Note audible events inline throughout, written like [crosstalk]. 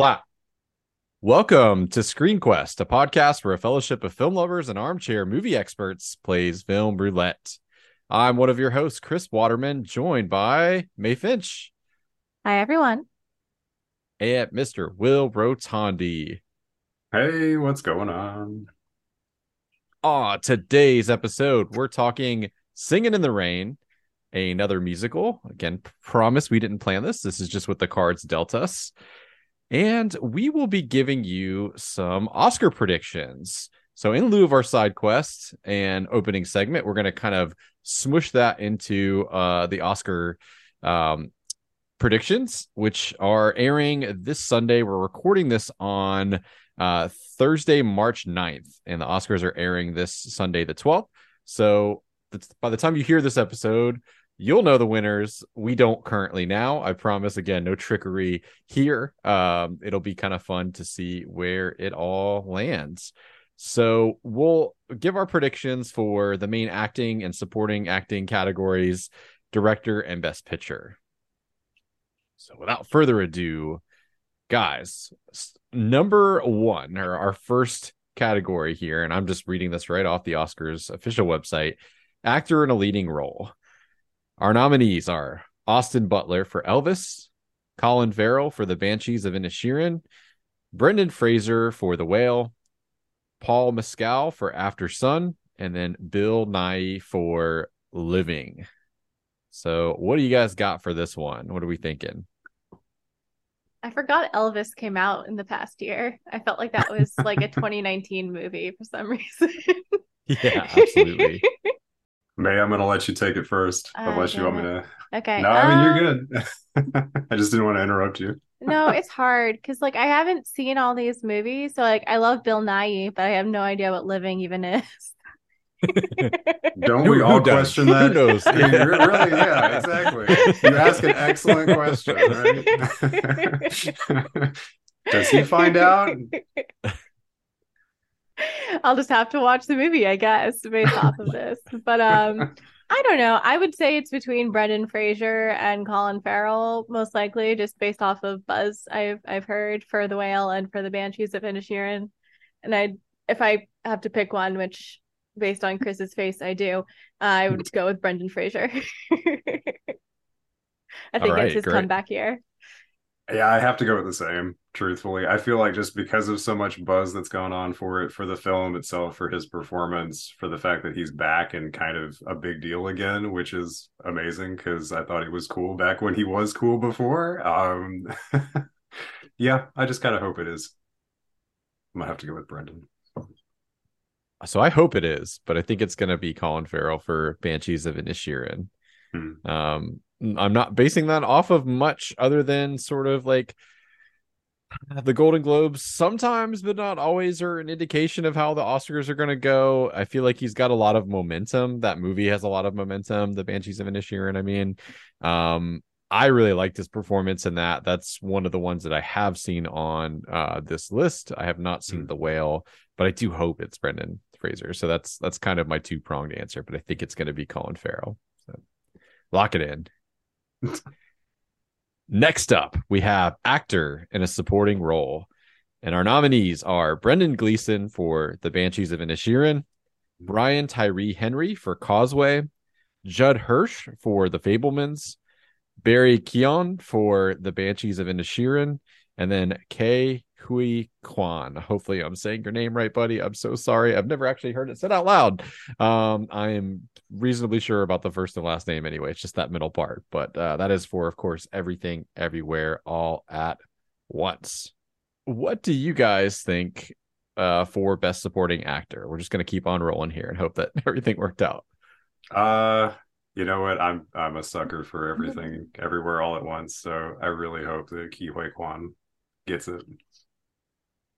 Clap. Welcome to Screen Quest, a podcast where a fellowship of film lovers and armchair movie experts plays film roulette. I'm one of your hosts, Chris Waterman, joined by Mae Finch Hi, everyone. and Mr. Will Rotondi. Hey, what's going on? Ah, today's episode, we're talking Singing in the Rain, another musical. Again, promise we didn't plan this. This is just what the cards dealt us. And we will be giving you some Oscar predictions. So, in lieu of our side quest and opening segment, we're going to kind of smush that into uh, the Oscar um, predictions, which are airing this Sunday. We're recording this on uh, Thursday, March 9th, and the Oscars are airing this Sunday, the 12th. So by the time you hear this episode, you'll know the winners. We don't currently now. I promise again, no trickery here. Um, it'll be kind of fun to see where it all lands. So we'll give our predictions for the main acting and supporting acting categories, director and best picture. So without further ado, guys, number one, or our first category here, and I'm just reading this right off the Oscars official website actor in a leading role. Our nominees are Austin Butler for Elvis, Colin Farrell for The Banshees of Inisherin, Brendan Fraser for The Whale, Paul Mescal for Aftersun, and then Bill Nighy for Living. So, what do you guys got for this one? What are we thinking? I forgot Elvis came out in the past year. I felt like that was like a [laughs] 2019 movie for some reason. Yeah, absolutely. [laughs] Mae, I'm gonna let you take it first, Ah, unless you want me to. Okay. No, I mean um, you're good. [laughs] I just didn't want to interrupt you. no, it's hard because like I haven't seen all these movies. So like I love Bill Nighy, but I have no idea what Living even is. Don't [laughs] Who- we who all does? question Who that? knows? I [laughs] mean, you're really, yeah, exactly. You ask an excellent question, right? Does he find out? [laughs] I'll just have to watch the movie, I guess, based off of this. But um [laughs] I don't know. I would say it's between Brendan Fraser and Colin Farrell, most likely, just based off of buzz I've I've heard for The Whale and for The Banshees of Inisherin. And I, if I have to pick one, which based on Chris's face, I do, I would go with Brendan Fraser. [laughs] I think right, it's his great. comeback year. Yeah, I have to go with the same, truthfully. I feel like just because of so much buzz that's gone on for it, for the film itself, for his performance, for the fact that he's back and kind of a big deal again, which is amazing because I thought he was cool back when he was cool before. Um, [laughs] yeah, I just kind of hope it is. I'm gonna have to go with Brendan. So I hope it is, but I think it's going to be Colin Farrell for Banshees of Inisherin. Hmm. Um, I'm not basing that off of much other than sort of like the Golden Globes sometimes, but not always, are an indication of how the Oscars are going to go. I feel like he's got a lot of momentum. That movie has a lot of momentum. The Banshees of Inisherin. I mean, um, I really liked his performance in that. That's one of the ones that I have seen on uh, this list. I have not seen Hmm. The Whale, but I do hope it's Brendan Fraser. So that's that's kind of my two pronged answer. But I think it's going to be Colin Farrell. Lock it in. Next up, we have actor in a supporting role. And our nominees are Brendan Gleeson for The Banshees of Inisherin, Brian Tyree Henry for Causeway, Judd Hirsch for The Fabelmans, Barry Keoghan for The Banshees of Inisherin, and then Ke Huy Quan. Hopefully, I'm saying your name right, buddy. I'm so sorry. I've never actually heard it said out loud. Um, I am reasonably sure about the first and last name anyway. It's just that middle part. But uh, that is for, of course, everything, everywhere, all at once. What do you guys think uh, for best supporting actor? We're just going to keep on rolling here and hope that [laughs] everything worked out. Uh, you know what? I'm I'm a sucker for [laughs] everything, everywhere, all at once. So I really hope that Ke Huy Quan gets it.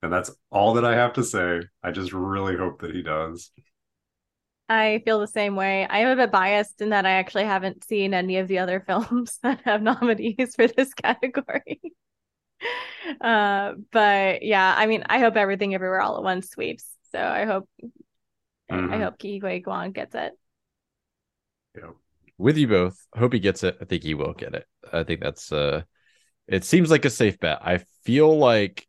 And that's all that I have to say. I just really hope that he does. I feel the same way. I am a bit biased in that I actually haven't seen any of the other [laughs] films that have nominees for this [laughs] category. [laughs] uh, but yeah, I mean, I hope everything everywhere all at once sweeps. So I hope I- I hope Ke Huy Quan gets it. Yep. with you both. Hope he gets it. I think he will get it. I think that's uh it seems like a safe bet. I feel like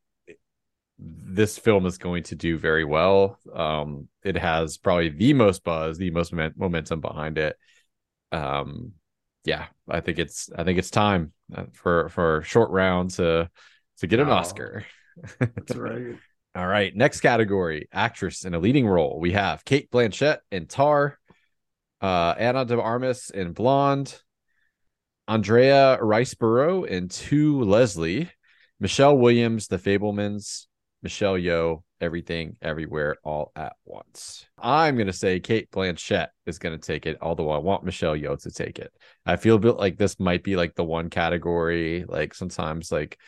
this film is going to do very well. Um, it has probably the most buzz, the most momentum behind it. Um, yeah, I think it's I think it's time uh, for for a short round to to get an wow. Oscar. That's [laughs] right. All right, next category: actress in a leading role. We have Cate Blanchett in Tar, uh, Ana de Armas in Blonde, Andrea Riseborough in To Leslie, Michelle Williams, The Fabelmans, Michelle Yeoh, Everything, Everywhere, All at Once. I'm to say Cate Blanchett is to take it, although I want Michelle Yeoh to take it. I feel a bit like this might be like the one category, like sometimes like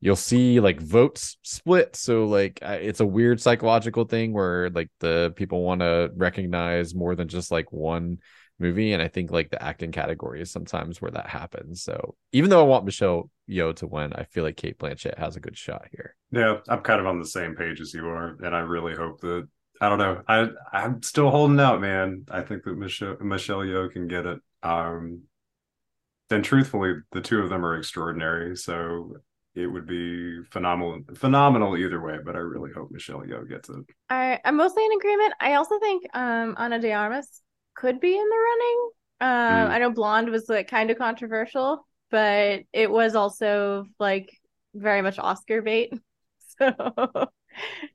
you'll see like votes split. So like it's a weird psychological thing where like the people want to recognize more than just like one movie and i think like the acting category is sometimes where that happens. So even though i want michelle yeoh to win i feel like Cate blanchett has a good shot here. Yeah i'm kind of on the same page as you are and i really hope that i don't know i i'm still holding out man. I think that michelle michelle yeoh can get it. Um then truthfully the two of them are extraordinary so it would be phenomenal phenomenal either way but i really hope michelle yeoh gets it. I, i'm mostly in agreement. I also think um ana de armas could be in the running. Um, mm. I know Blonde was like kind of controversial, but it was also like very much Oscar bait. [laughs] So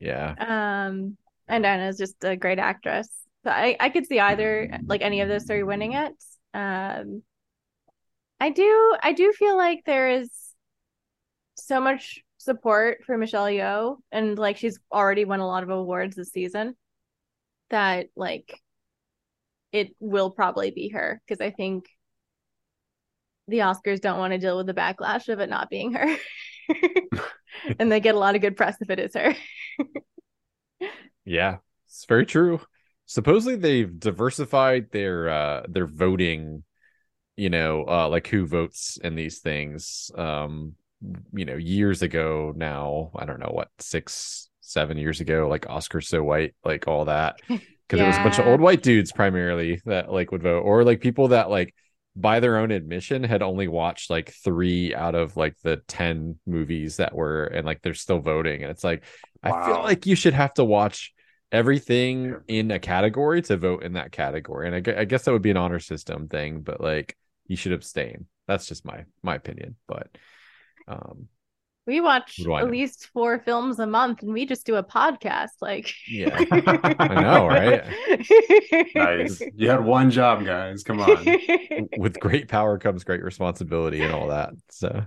yeah. Um, and Anna's just a great actress. So I I could see either like any of those three winning it. Um, I do I do feel like there is so much support for Michelle Yeoh, and like she's already won a lot of awards this season. That like it will probably be her because I think the Oscars don't want to deal with the backlash of it not being her. [laughs] and they get a lot of good press if it is her. yeah, it's very true. Supposedly they've diversified their uh their voting, you know, uh like who votes in these things. Um, you know, years ago now, I don't know what, six, seven years ago, like Oscar so white, like all that. [laughs] because yeah. it was a bunch of old white dudes primarily that like would vote or like people that like by their own admission had only watched like three out of like the 10 movies that were and like they're still voting and it's like wow. i feel like you should have to watch everything in a category to vote in that category and I, I guess that would be an honor system thing but like you should abstain that's just my my opinion but um we watch at least four films a month and we just do a podcast. Like, yeah, [laughs] I know, right? nice. You had one job, guys. Come on. [laughs] With great power comes great responsibility and all that. So,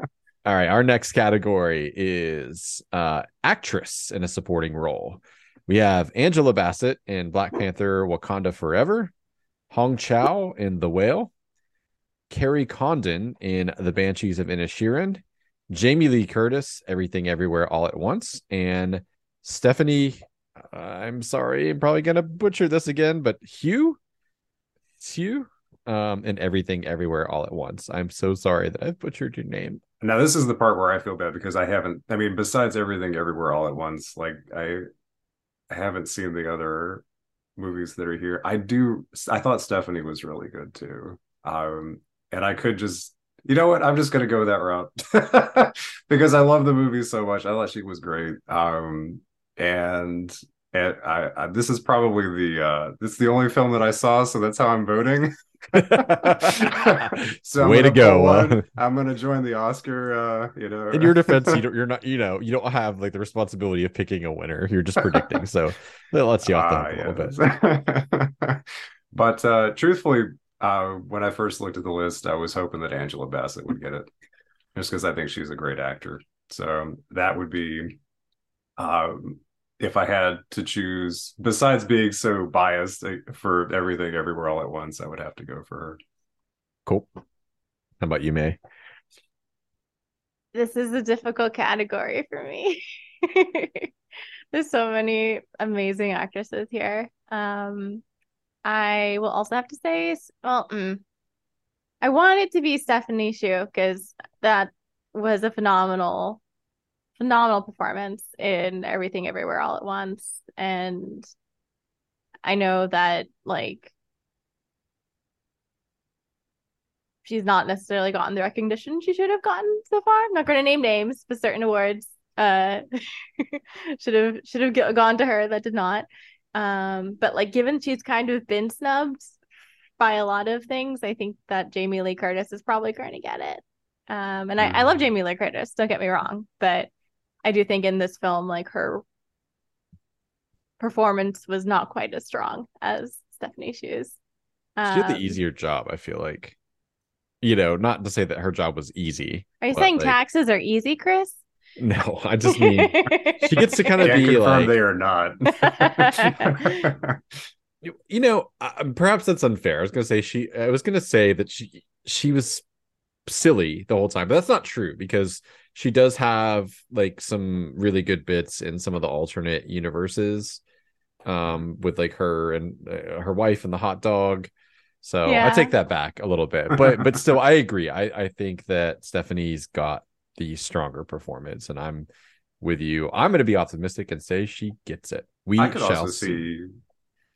all right. Our next category is uh, actress in a supporting role. We have Angela Bassett in Black Panther Wakanda Forever, Hong Chau in The Whale, Kerry Condon in The Banshees of Inisherin, Jamie Lee Curtis, Everything Everywhere All at Once, and Stephanie. I'm sorry, I'm probably gonna butcher this again, but Hugh, it's Hugh, um, and Everything Everywhere All at Once. I'm so sorry that I've butchered your name. Now this is the part where I feel bad because I haven't. I mean, besides Everything Everywhere All at Once, like I haven't seen the other movies that are here. I do. I thought Stephanie was really good too. Um, and I could just you know what? I'm just gonna go that route [laughs] because I love the movie so much. I thought she was great. Um, and and I, I, this is probably the uh, this is the only film that I saw, so that's how I'm voting. [laughs] [laughs] so I'm way to go! Uh, I'm gonna join the Oscar. Uh, you know, in your defense, you don't, you're not, you know, you don't have like the responsibility of picking a winner. You're just predicting, so that lets you off the hook uh, a little bit. but uh, truthfully, uh, when I first looked at the list, I was hoping that Angela Bassett would get it, just because I think she's a great actor. So that would be, um, if I had to choose, besides being so biased uh, for everything, everywhere, all at once, I would have to go for her. Cool. How about you, Mae? This is a difficult category for me. [laughs] There's so many amazing actresses here. Um, I will also have to say, well, mm, I want it to be Stephanie Hsu because that was a phenomenal, phenomenal performance in Everything Everywhere All at Once. And I know that, like, she's not necessarily gotten the recognition she should have gotten so far. I'm not going to name names, but certain awards uh [laughs] should have should have gone to her that did not. Um, but like given she's kind of been snubbed by a lot of things, I think that Jamie Lee Curtis is probably going to get it. Um, and I, I love mm. Jamie Lee Curtis, don't get me wrong, but I do think in this film, like her performance was not quite as strong as Stephanie Hsu's. Um, she did the um, easier job, I feel like. You know, not to say that her job was easy. Are you saying like... taxes are easy, Chris? No, I just mean she gets to kind of [laughs] be like they are not. [laughs] you know, uh, perhaps that's unfair. I was gonna say she. I was gonna say that she she was silly the whole time, but that's not true because she does have like some really good bits in some of the alternate universes um with like her and uh, her wife and the hot dog so yeah. i take that back a little bit but but still i agree i i think that stephanie's got the stronger performance and i'm with you i'm going to be optimistic and say she gets it we I could also see. see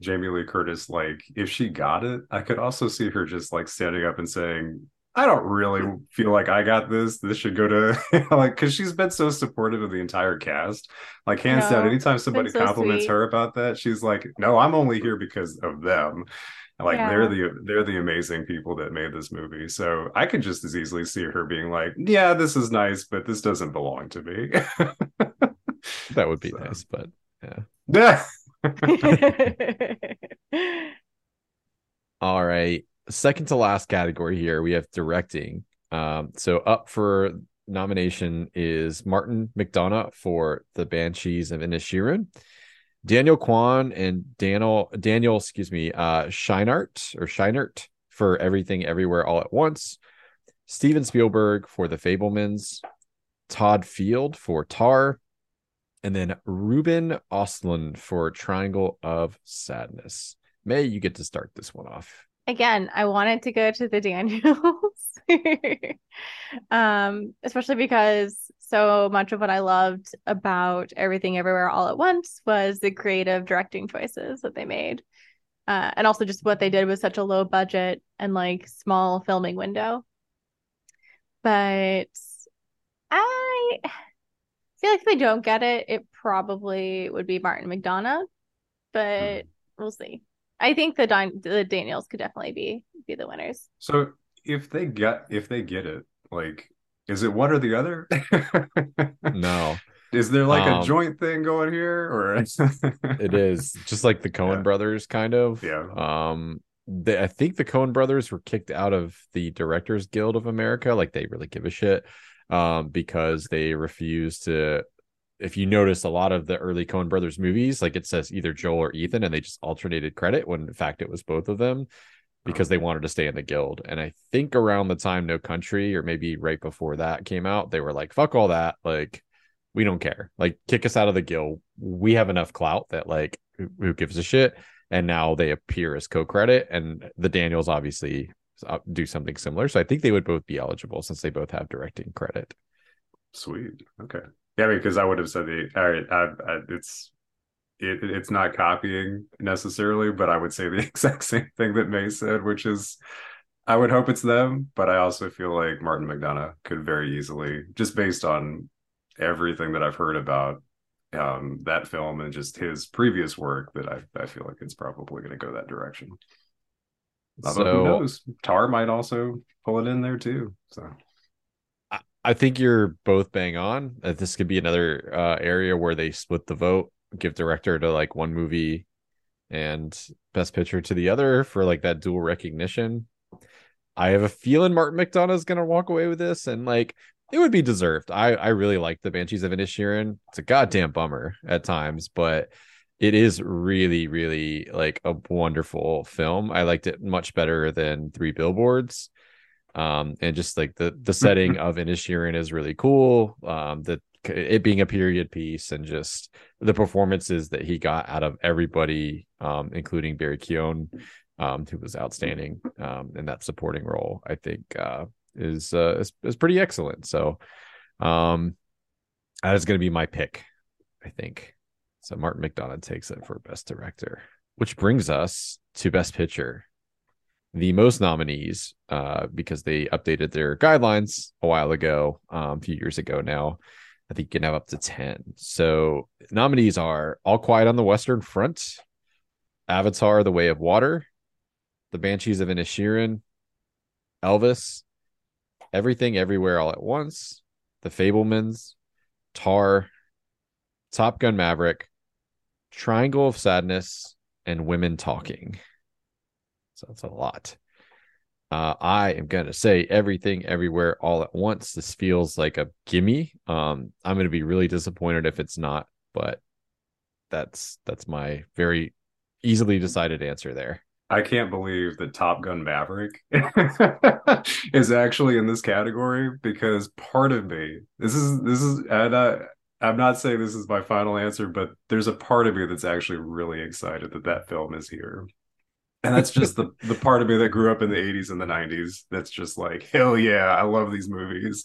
jamie lee curtis like if she got it i could also see her just like standing up and saying I don't really feel like I got this. This should go to [laughs] like because she's been so supportive of the entire cast. Like hands no, down, anytime somebody so compliments sweet. her about that, she's like, "No, I'm only here because of them." Like yeah. they're the they're the amazing people that made this movie. So I could just as easily see her being like, "Yeah, this is nice, but this doesn't belong to me." [laughs] that would be so. nice, but yeah. [laughs] All right second to last category here, we have directing. Um, so up for nomination is Martin McDonagh for The Banshees of Inisherin, Daniel Kwan and Daniel Daniel, excuse me, uh, Scheinert or Scheinert for Everything Everywhere All at Once, Steven Spielberg for The Fabelmans, Todd Field for Tar, and then Ruben Östlund for Triangle of Sadness. Mae you get to start this one off. Again, I wanted to go to the Daniels, [laughs] um, especially because so much of what I loved about Everything Everywhere All at Once was the creative directing choices that they made. Uh, and also just what they did with such a low budget and like small filming window. But I feel like if they don't get it, it probably would be Martin McDonagh, but hmm. we'll see. I think the Don- the Daniels could definitely be be the winners. So if they get if they get it, like, is it one or the other? [laughs] no. Is there like um, a joint thing going here, or [laughs] it is just like the Coen yeah. brothers, kind of? Yeah. Um, they, I think the Coen brothers were kicked out of the Directors Guild of America. Like they really give a shit, um, because they refuse to if you notice a lot of the early Coen brothers movies, like it says either Joel or Ethan, and they just alternated credit when in fact it was both of them because they wanted to stay in the guild. And I think around the time No Country, or maybe right before that came out, they were like, fuck all that. Like, we don't care. Like, kick us out of the guild. We have enough clout that, like, who, gives a shit? And now they appear as co credit. And the Daniels obviously uh, do something similar. So I think they would both be eligible since they both have directing credit. Sweet. Okay. Yeah, because I would have said the all right. I, I, it's it, it's not copying necessarily, but I would say the [laughs] exact same thing that Mae said, which is I would hope it's them, but I also feel like Martin McDonagh could very easily, just based on everything that I've heard about um, that film and just his previous work, that I, I feel like it's probably going to go that direction. So, who knows? Tar might also pull it in there too. So I think you're both bang on. That this could be another uh, area where they split the vote, give director to like one movie, and best picture to the other for like that dual recognition. I have a feeling Martin McDonagh is gonna walk away with this, and like it would be deserved. I I really like the Banshees of Inisherin. It's a goddamn bummer at times, but it is really really like a wonderful film. I liked it much better than Three Billboards um and just like the the setting [laughs] of Inisherin is really cool um the it being a period piece and just the performances that he got out of everybody um including Barry Keoghan um who was outstanding um in that supporting role I think uh is uh is, is pretty excellent. So um that is going to be my pick I think. So Martin McDonagh takes it for best director which brings us to best picture. The most nominees uh, because they updated their guidelines a while ago, um, a few years ago now. I think you can have up to 10. So nominees are All Quiet on the Western Front, Avatar, The Way of Water, The Banshees of Inisherin, Elvis, Everything Everywhere All at Once, The Fabelmans, Tar, Top Gun Maverick, Triangle of Sadness, and Women Talking. So that's a lot. Uh, I am going to say everything, everywhere, all at once. This feels like a gimme. Um, I'm going to be really disappointed if it's not, but that's that's my very easily decided answer there. I can't believe that Top Gun Maverick [laughs] is actually in this category because part of me, this is this is, and I, I'm not saying this is my final answer, but there's a part of me that's actually really excited that that film is here and that's just the the part of me that grew up in the 80s and the 90s that's just like hell yeah i love these movies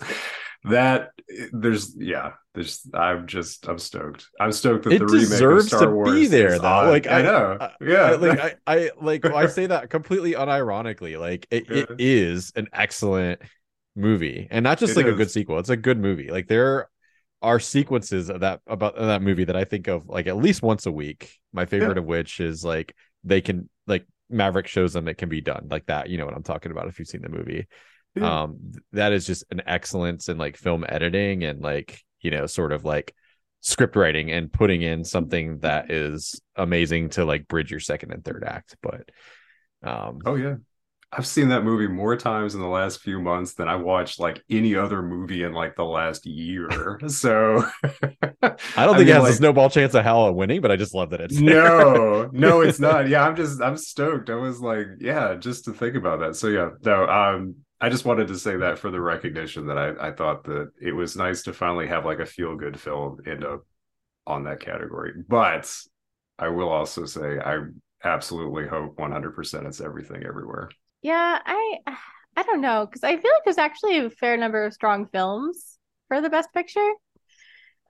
that there's yeah there's i'm just i'm stoked i'm stoked that it the remake deserves of Star to Wars be there though on. like i, I, know yeah I, like I, I like I [laughs] say that completely unironically. Like it, it Yeah. is an excellent movie, and not just It like a good sequel. It's a good movie. Like there are sequences of that about that movie that I think of like at least once a week. My favorite of which is like they can like Maverick shows them it can be done like that. You know what I'm talking about if you've seen the movie. Yeah. Um, that is just an excellence in like film editing and like you know sort of like script writing and putting in something that is amazing to like bridge your second and third act. But um, oh yeah i've seen that movie more times in the last few months than i watched like any other movie in like the last year. [laughs] So [laughs] I don't think it has like, a snowball chance of hell of winning, but I just love that it's no [laughs] no it's not. Yeah i'm just i'm stoked. I was like yeah just to think about that. So yeah no um i just wanted to say that for the recognition that i i thought that it was nice to finally have like a feel good film end up on that category. But i will also say i absolutely hope 100% it's everything everywhere Yeah, I I don't know because I feel like there's actually a fair number of strong films for the best picture.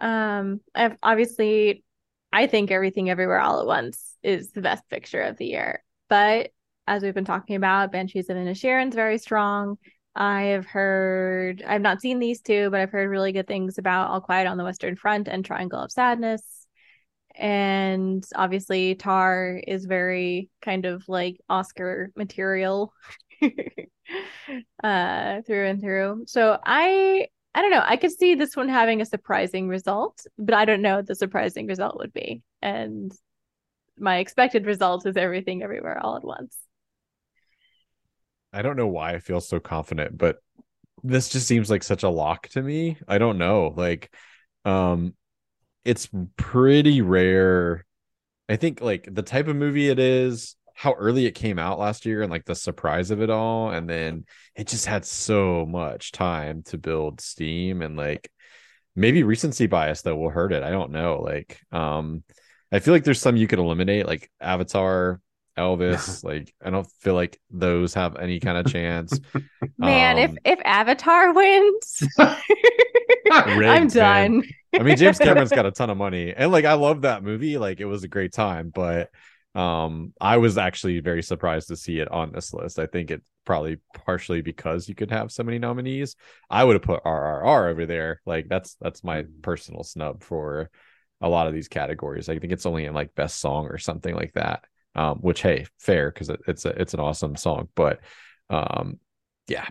Um, I've obviously I think Everything Everywhere All at Once is the best picture of the year. But as we've been talking about, Banshees of Inisherin's very strong. I have heard I've not seen these two, but I've heard really good things about All Quiet on the Western Front and Triangle of Sadness. And obviously Tar is very kind of like Oscar material [laughs] uh through and through. So I I don't know. I could see this one having a surprising result, but I don't know what the surprising result would be. And my expected result is everything everywhere all at once. I don't know why I feel so confident, but this just seems like such a lock to me. I don't know. Like, um, it's pretty rare. I think like the type of movie it is, how early it came out last year, and like the surprise of it all, and then it just had so much time to build steam, and like maybe recency bias though will hurt it. I don't know. Like, um, I feel like there's some you could eliminate, like Avatar, Elvis. [laughs] like, I don't feel like those have any kind of chance. [laughs] Man, if Um, if Avatar wins, [laughs] I'm done. I mean, James [laughs] Cameron's got a ton of money, and like I love that movie. Like it was a great time, but um, I was actually very surprised to see it on this list. I think it's probably partially because you could have so many nominees. I would have put RRR over there. Like that's that's my personal snub for a lot of these categories. I think it's only in like best song or something like that. Um, which hey, fair because it, it's a it's an awesome song, but um, yeah,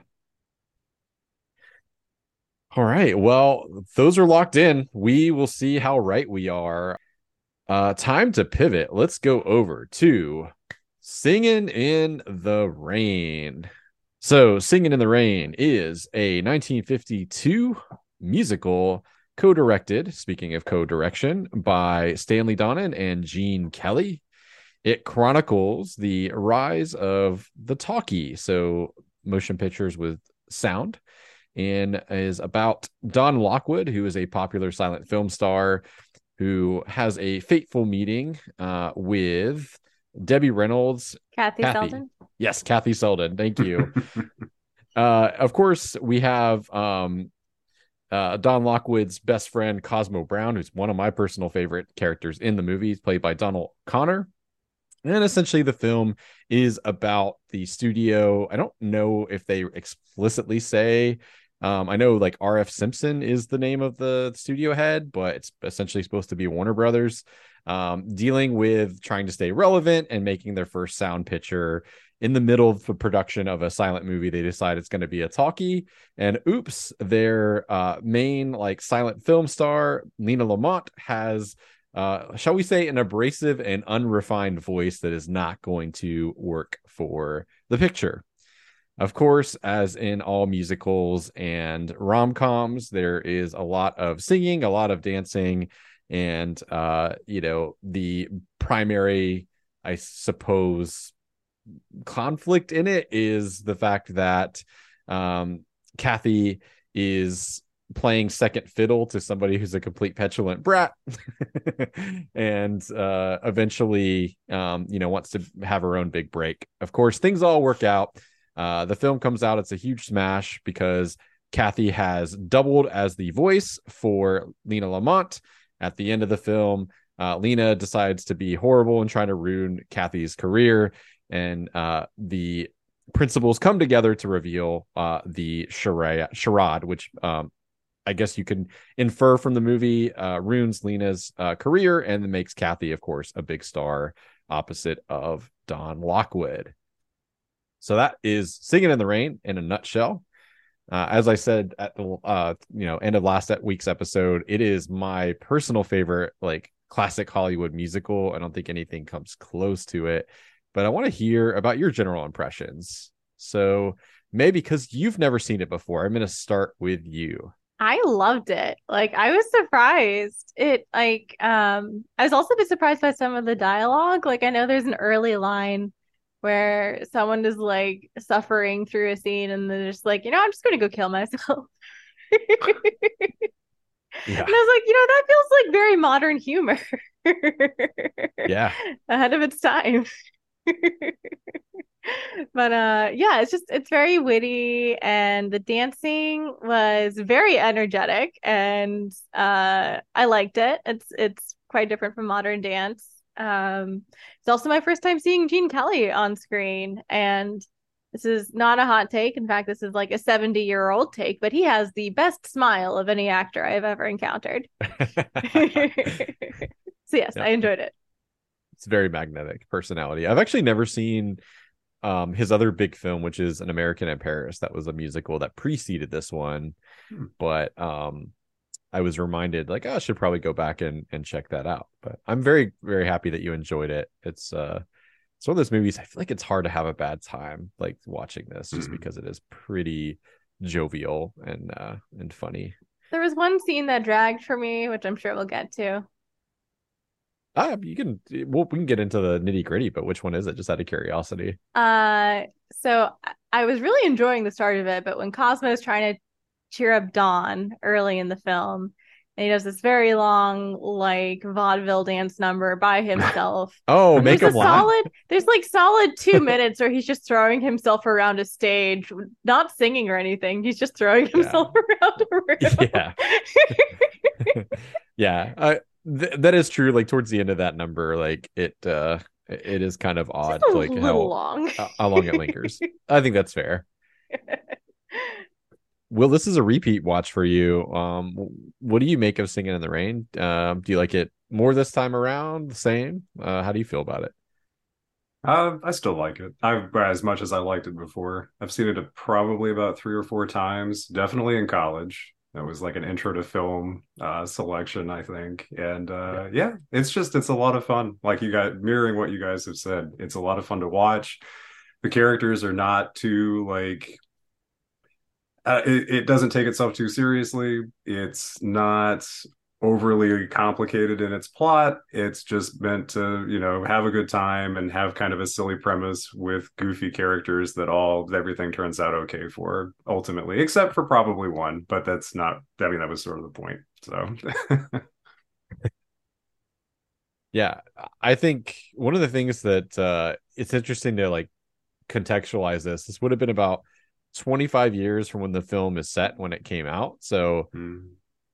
all right. Well, those are locked in. We will see how right we are. Uh time to pivot. Let's go over to Singing in the Rain. So, Singing in the Rain is a 1952 musical co-directed, speaking of co-direction, by Stanley Donen and Gene Kelly. It chronicles the rise of the talkie, so motion pictures with sound and is about Don Lockwood, who is a popular silent film star who has a fateful meeting uh, with Debbie Reynolds. Kathy, Kathy. Selden. Yes, Kathy Selden. Thank you. [laughs] uh, of course, we have um, uh, Don Lockwood's best friend, Cosmo Brown, who's one of my personal favorite characters in the movie. He's played by Donald Connor. And essentially, the film is about the studio. I don't know if they explicitly say. Um, I know like R.F. Simpson is the name of the studio head, but it's essentially supposed to be Warner Brothers um, dealing with trying to stay relevant and making their first sound picture in the middle of the production of a silent movie. They decide it's going to be a talkie, and oops, their uh, main like silent film star Lina Lamont has uh, shall we say, an abrasive and unrefined voice that is not going to work for the picture. Of course, as in all musicals and rom coms, there is a lot of singing, a lot of dancing, and uh, you know, the primary, I suppose, conflict in it is the fact that um, Kathy is playing second fiddle to somebody who's a complete petulant brat [laughs] and uh eventually um you know wants to have her own big break. Of course things all work out uh the film comes out it's a huge smash because kathy has doubled as the voice for Lina lamont at the end of the film uh, lina decides to be horrible and try to ruin kathy's career and uh the principals come together to reveal uh the charade, charade which um I guess you can infer from the movie uh, ruins Lina's uh, career and makes Kathy, of course, a big star opposite of Don Lockwood. So that is Singing in the Rain in a nutshell. Uh, as I said at the uh, you know end of last week's episode, it is my personal favorite like classic Hollywood musical. I don't think anything comes close to it, but I want to hear about your general impressions. So maybe because you've never seen it before, I'm going to start with you. I loved it. Like I was surprised. It like um I was also a bit surprised by some of the dialogue. Like I know there's an early line where someone is like suffering through a scene and they're just like, you know, I'm just gonna go kill myself. yeah. And I was like, you know, that feels like very modern humor. yeah. Ahead of its time but uh yeah it's just it's very witty and the dancing was very energetic and uh i liked it it's it's quite different from modern dance um it's also my first time seeing gene kelly on screen and this is not a hot take in fact this is like a 70 year old take but he has the best smile of any actor i've ever encountered [laughs] [laughs] so yes i enjoyed it it's very magnetic personality. I've actually never seen um, his other big film, which is An American in Paris. That was a musical that preceded this one, hmm. but um, I was reminded like oh, I should probably go back and and check that out. But I'm very very happy that you enjoyed it. It's uh it's one of those movies. I feel like it's hard to have a bad time like watching this, just mm-hmm. because it is pretty jovial and uh and funny. There was one scene that dragged for me, which I'm sure we'll get to. Uh, you can well, we can get into the nitty gritty, but which one is it? Just out of curiosity. Uh, so I was really enjoying the start of it, but when Cosmo is trying to cheer up Don early in the film, and he does this very long, like vaudeville dance number by [laughs] himself. oh, make there's a laugh. solid. There's like solid two minutes where he's just throwing himself around a stage, not singing or anything. He's just throwing himself [laughs] [laughs] yeah. around a room. Yeah. yeah. I Th- that is true. Like towards the end of that number, like it uh it is kind of odd, like how long. how long it lingers. I think that's fair. Well, this is a repeat watch for you. Um, what do you make of Singing in the Rain? Um, do you like it more this time around? The same? Uh, how do you feel about it? Uh, I still like it. I as much as I liked it before. I've seen it probably about three or four times. Definitely in college. That was like an intro to film uh, selection, I think. And uh, yeah. yeah, it's just it's a lot of fun. Like you got mirroring what you guys have said. It's a lot of fun to watch. The characters are not too like it, it, doesn't take itself too seriously. It's not overly complicated in its plot. It's just meant to, you know, have a good time and have kind of a silly premise with goofy characters that all everything turns out okay for ultimately, except for probably one. But that's not. I mean, that was sort of the point. So. [laughs] yeah, I think one of the things that uh, it's interesting to like contextualize this. This would have been about 25 years from when the film is set when it came out. So. Mm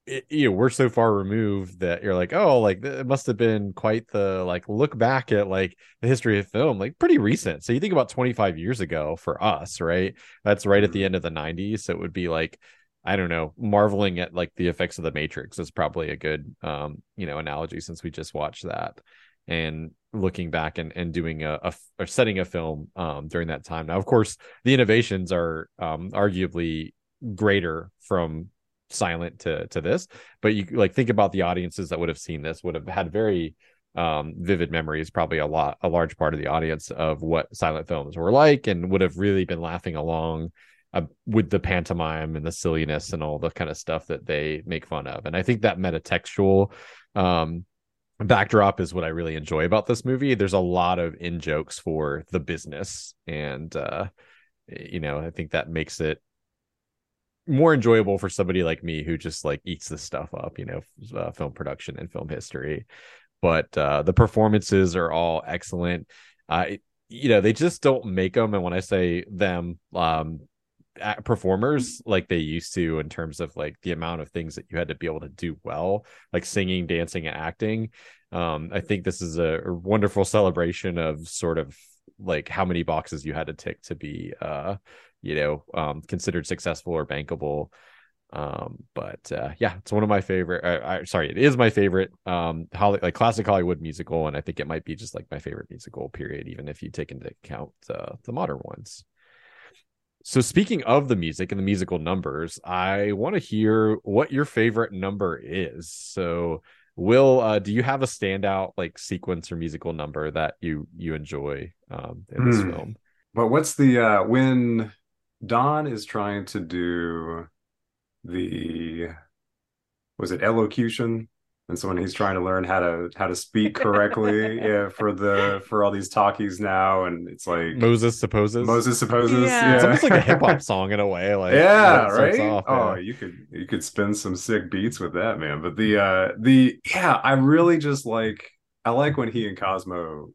it, you know we're so far removed that you're like oh like it must have been quite the like look back at like the history of film like pretty recent so you think about 25 years ago for us right that's right at the Mhm. end of the 90s so it would be like i don't know marveling at like the effects of the matrix is probably a good um you know analogy since we just watched that and looking back and, and doing a, a or setting a film um during that time. Now of course the innovations are um arguably greater from silent to to this but you like think about the audiences that would have seen this would have had very um vivid memories probably a lot a large part of the audience of what silent films were like and would have really been laughing along uh, with the pantomime and the silliness and all the kind of stuff that they make fun of. And i think that metatextual um backdrop is what i really enjoy about this movie there's a lot of in jokes for the business and uh you know i think that makes it more enjoyable for somebody like me who just like eats this stuff up, you know, uh, film production and film history. But uh, the performances are all excellent. Uh, you know, they just don't make them. And when I say them, um, performers like they used to in terms of like the amount of things that you had to be able to do well, like singing, dancing, and acting. Um, I think this is a, a wonderful celebration of sort of like how many boxes you had to tick to be uh you know um considered successful or bankable. Um but uh yeah it's one of my favorite uh, I, sorry it is my favorite um Holly, like classic hollywood musical and i think it might be just like my favorite musical period even if you take into account uh, the modern ones so speaking of the music and the musical numbers i want to hear what your favorite number is so will uh do you have a standout like sequence or musical number that you you enjoy um in this Hmm. film But what's the uh when Don is trying to do the was it elocution? And so when he's trying to learn how to how to speak correctly, [laughs] yeah, for the for all these talkies now, and it's like moses supposes Moses supposes, Yeah. yeah, it's almost like a hip-hop [laughs] song in a way like yeah, when it starts right. off, oh, yeah. you could you could spin some sick beats with that, man. But the uh the yeah, I really just like I like when he and Cosmo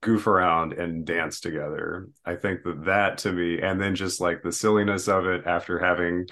goof around and dance together. I think that that to me, and then just like the silliness of it after having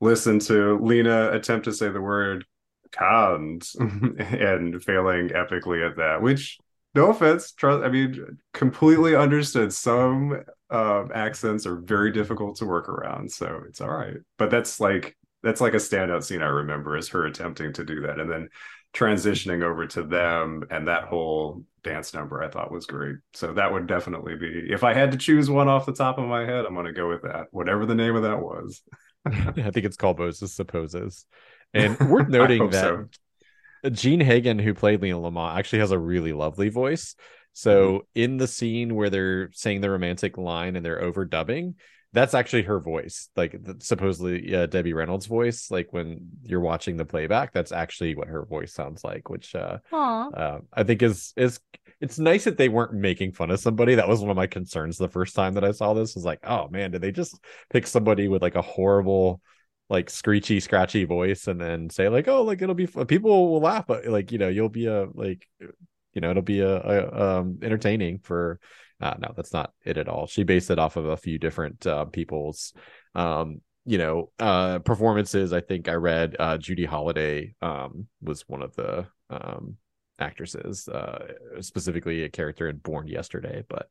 listened to Lina attempt to say the word cons [laughs] and failing epically at that, which no offense, trust I mean completely understood. Some um accents are very difficult to work around, so it's all right. But that's like that's like a standout scene I remember is her attempting to do that and then transitioning over to them and that whole dance number I thought was great. So that would definitely be if I had to choose one off the top of my head, I'm gonna go with that. Whatever the name of that was. [laughs] I think it's called Moses Supposes. And worth [laughs] I noting that so. Jean Hagen, who played Lina Lamont, actually has a really lovely voice. So in the scene where they're saying the romantic line and they're overdubbing, that's actually her voice. Like supposedly uh, Debbie Reynolds' voice. Like when you're watching the playback, that's actually what her voice sounds like. Which uh, uh, I think is is it's nice that they weren't making fun of somebody. That was one of my concerns the first time that I saw this. Was like, oh man, did they just pick somebody with like a horrible, like screechy, scratchy voice, and then say like, oh, like it'll be fun. people will laugh, but like you know, you'll be a like, you know, it'll be a, a um entertaining for. Uh, no, that's not it at all. She based it off of a few different uh, people's um you know uh performances i think i read uh judy holliday um was one of the um actresses uh specifically a character in born yesterday but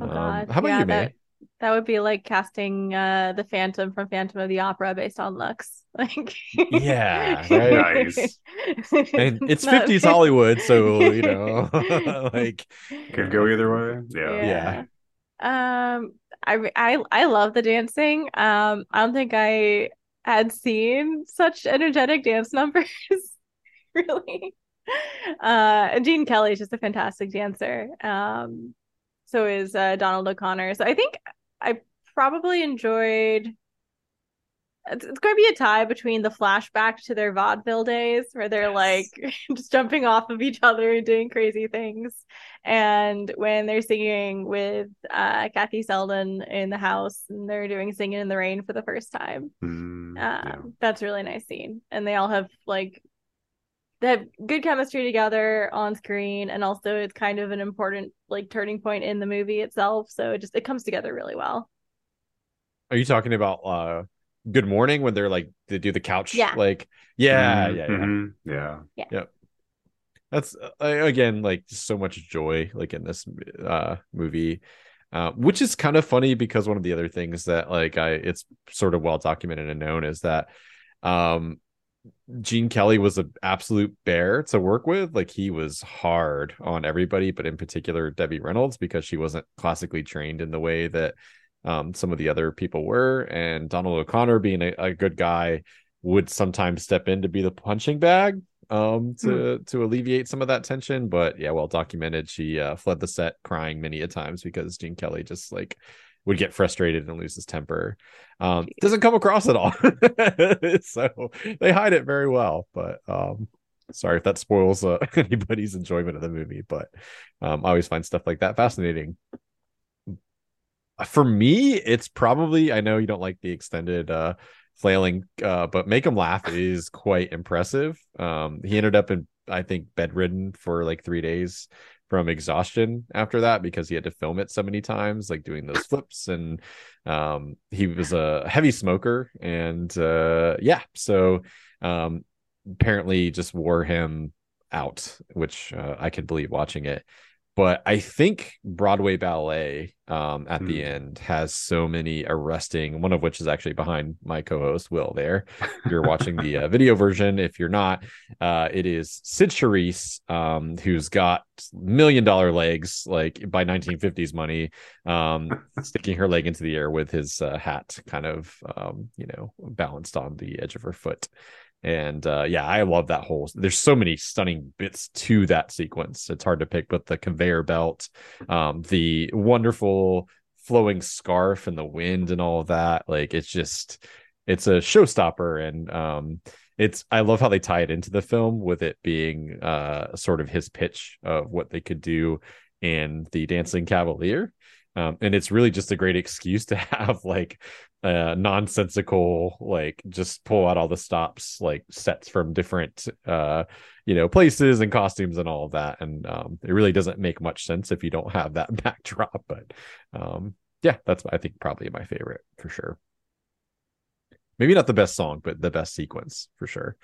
Oh um, how about Yeah, you that, that would be like casting uh the Phantom from Phantom of the Opera based on looks. [laughs] Like Yeah, [laughs] right. Nice. and it's No, 50s [laughs] hollywood so you know like Could go either way. Yeah. yeah. Um I I I love the dancing. Um I don't think I had seen such energetic dance numbers really. Uh and Gene Kelly is just a fantastic dancer. Um so is uh, Donald O'Connor. So I think I probably enjoyed it's, it's going to be a tie between the flashback to their vaudeville days where they're Yes. like [laughs] just jumping off of each other and doing crazy things and when they're singing with uh Kathy Selden in the house and they're doing singing in the rain for the first time Mm, um yeah. that's a really nice scene and they all have like they have good chemistry together on screen and also it's kind of an important like turning point in the movie itself so it just it comes together really well are you talking about uh Good Morning when they're like they do the couch. Yeah. Like yeah, Mhm, yeah, yeah. mhm, yeah. Yep. That's uh, again like so much joy like in this uh movie. Uh, which is kind of funny because one of the other things that like I it's sort of well documented and known is that um Gene Kelly was an absolute bear to work with. Like he was hard on everybody, but in particular Debbie Reynolds because she wasn't classically trained in the way that um, some of the other people were. And Donald O'Connor, being a, a good guy, would sometimes step in to be the punching bag um to to alleviate some of that tension but yeah well documented she uh fled the set crying many a times because gene kelly just like would get frustrated and lose his temper. Um doesn't come across at all. [laughs] So they hide it very well but um sorry if that spoils uh, [laughs] anybody's enjoyment of the movie but um i always find stuff like that fascinating. For me it's probably i know you don't like the extended uh flailing uh but Make 'em Laugh is quite impressive. Um he ended up in i think bedridden for like three days from exhaustion after that because he had to film it so many times like doing those flips. And um he was a heavy smoker and uh yeah so um apparently just wore him out which uh, i could believe watching it but I think Broadway Ballet um, at the Hmm. end has so many arresting. One of which is actually behind my co-host Will. There, if you're watching the uh, [laughs] video version. If you're not, uh, it is Cyd Charisse, um, who's got million dollar legs, like by 1950s money, um, sticking her leg into the air with his uh, hat, kind of, um, you know, balanced on the edge of her foot and uh yeah i love that whole there's so many stunning bits to that sequence. It's hard to pick but the conveyor belt um the wonderful flowing scarf and the wind and all of that. Like it's just it's a showstopper. And um it's i love how they tie it into the film with it being uh sort of his pitch of what they could do in the dancing cavalier. Um, and it's really just a great excuse to [laughs] have like uh nonsensical like just pull out all the stops like sets from different uh you know places and costumes and all of that and um it really doesn't make much sense if you don't have that [laughs] backdrop but um yeah that's i think probably my favorite for sure maybe not the best song but the best sequence for sure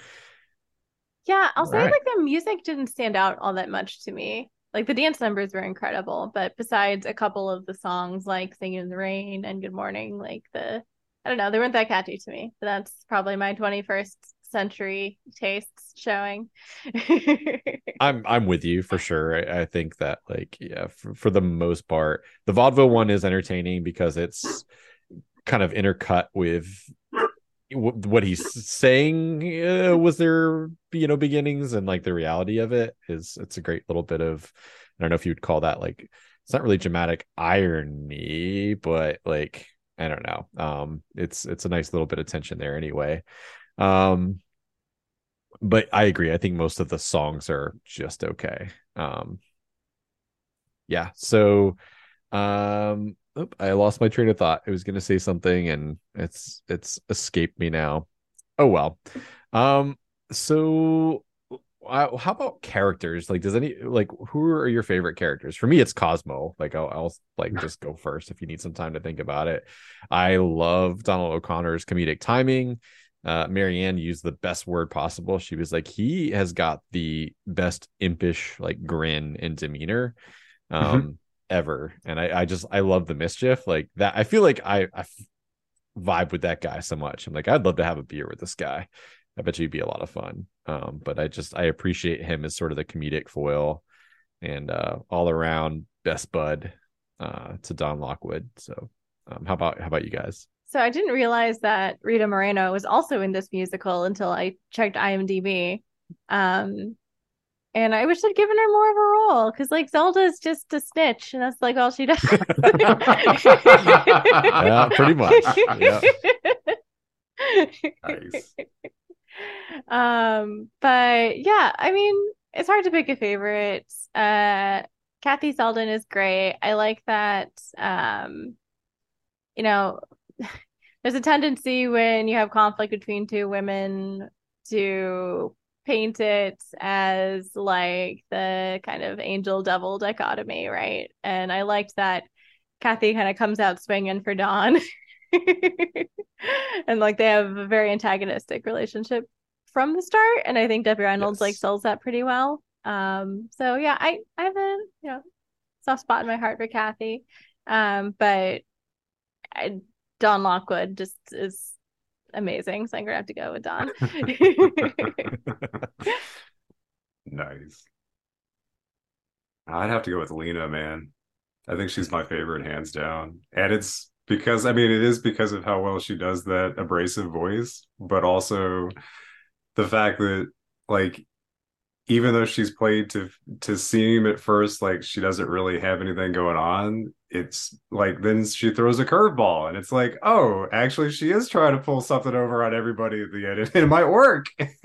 Yeah, I'll say Alright. like the music didn't stand out all that much to me. Like the dance numbers were incredible, but besides a couple of the songs like Singing in the Rain and Good Morning, like the I don't know, they weren't that catchy to me. That's probably my 21st century tastes showing. [laughs] I'm I'm with you for sure. I, I think that like yeah, for, for the most part, the vaudeville one is entertaining because it's kind of intercut with what he's saying uh, was their you know beginnings and like the reality of it is it's a great little bit of I don't know if you would call that like it's not really dramatic irony, but like I don't know. Um, it's it's a nice little bit of tension there anyway. Um, but I agree. I think most of the songs are just okay. Um, yeah. So, um, I lost my train of thought. I was going to say something and it's it's escaped me now. Oh well. Um, so how about characters? Like, does any like who are your favorite characters? For me, it's Cosmo. Like, I'll, I'll like [laughs] just go first if you need some time to think about it. I love Donald O'Connor's comedic timing uh marianne used the best word possible she was like he has got the best impish like grin and demeanor um ever and i i just i love the mischief like that i feel like I, I vibe with that guy so much i'm like i'd love to have a beer with this guy i bet you he'd be a lot of fun um but i just i appreciate him as sort of the comedic foil and uh all around best bud uh to don lockwood so um how about how about you guys So I didn't realize that Rita Moreno was also in this musical until I checked IMDb. Um, and I wish I'd given her more of a role because, like, Zelda's just a snitch, and that's like all she does. [laughs] Yeah, pretty much. Yeah. [laughs] Nice. Um, but yeah, I mean, it's hard to pick a favorite. Uh, Kathy Selden is great. I like that. Um, you know, [laughs] there's a tendency when you have conflict between two women to paint it as like the kind of angel devil dichotomy, right? And I liked that Kathy kind of comes out swinging for Don [laughs] [laughs] and like they have a very antagonistic relationship from the start. And I think Debbie Reynolds like sells that pretty well. Um, so yeah, I I have a you know soft spot in my heart for Kathy. Um, but I, Don Lockwood just is amazing. So I'm gonna have to go with Don. [laughs] nice. I'd have to go with Lina, man. I think she's my favorite, hands down. And it's because, I mean, it is because of how well she does that abrasive voice, but also the fact that, like, even though she's played to to seem at first like she doesn't really have anything going on, it's like then she throws a curveball, and it's like, oh, actually, she is trying to pull something over on everybody at the end, and [laughs] it might work. [laughs]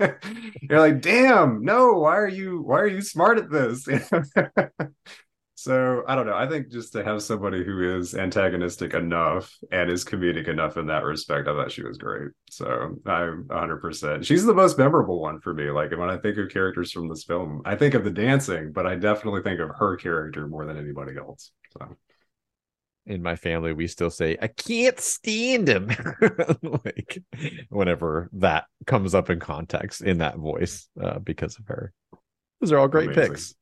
You're like, damn, no, why are you why are you smart at this? [laughs] so I don't know. I think just to have somebody who is antagonistic enough and is comedic enough in that respect, I thought she was great. So I'm 100. percent She's the most memorable one for me. Like when I think of characters from this film, I think of the dancing, but I definitely think of her character more than anybody else. So in my family we still say i can't stand him [laughs] like whenever that comes up in context in that voice uh, because of her those are all great Amazing. picks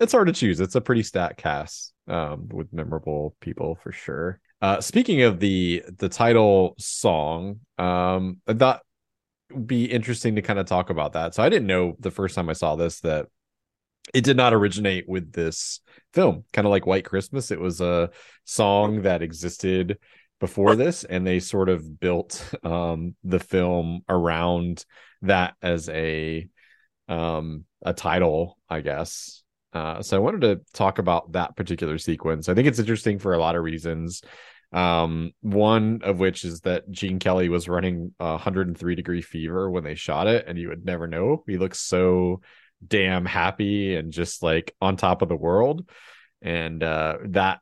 it's hard to choose. It's a pretty stat cast um, with memorable people for sure. Uh, speaking of the the title song um i thought would be interesting to kind of talk about that. So i didn't know the first time i saw this that it did not originate with this film. Kind of like white christmas it was a song that existed before this and they sort of built um the film around that as a um a title i guess uh so i wanted to talk about that particular sequence. I think it's interesting for a lot of reasons. Um one of which is that gene kelly was running a 103 degree fever when they shot it and you would never know. He looks so damn happy and just like on top of the world. And uh that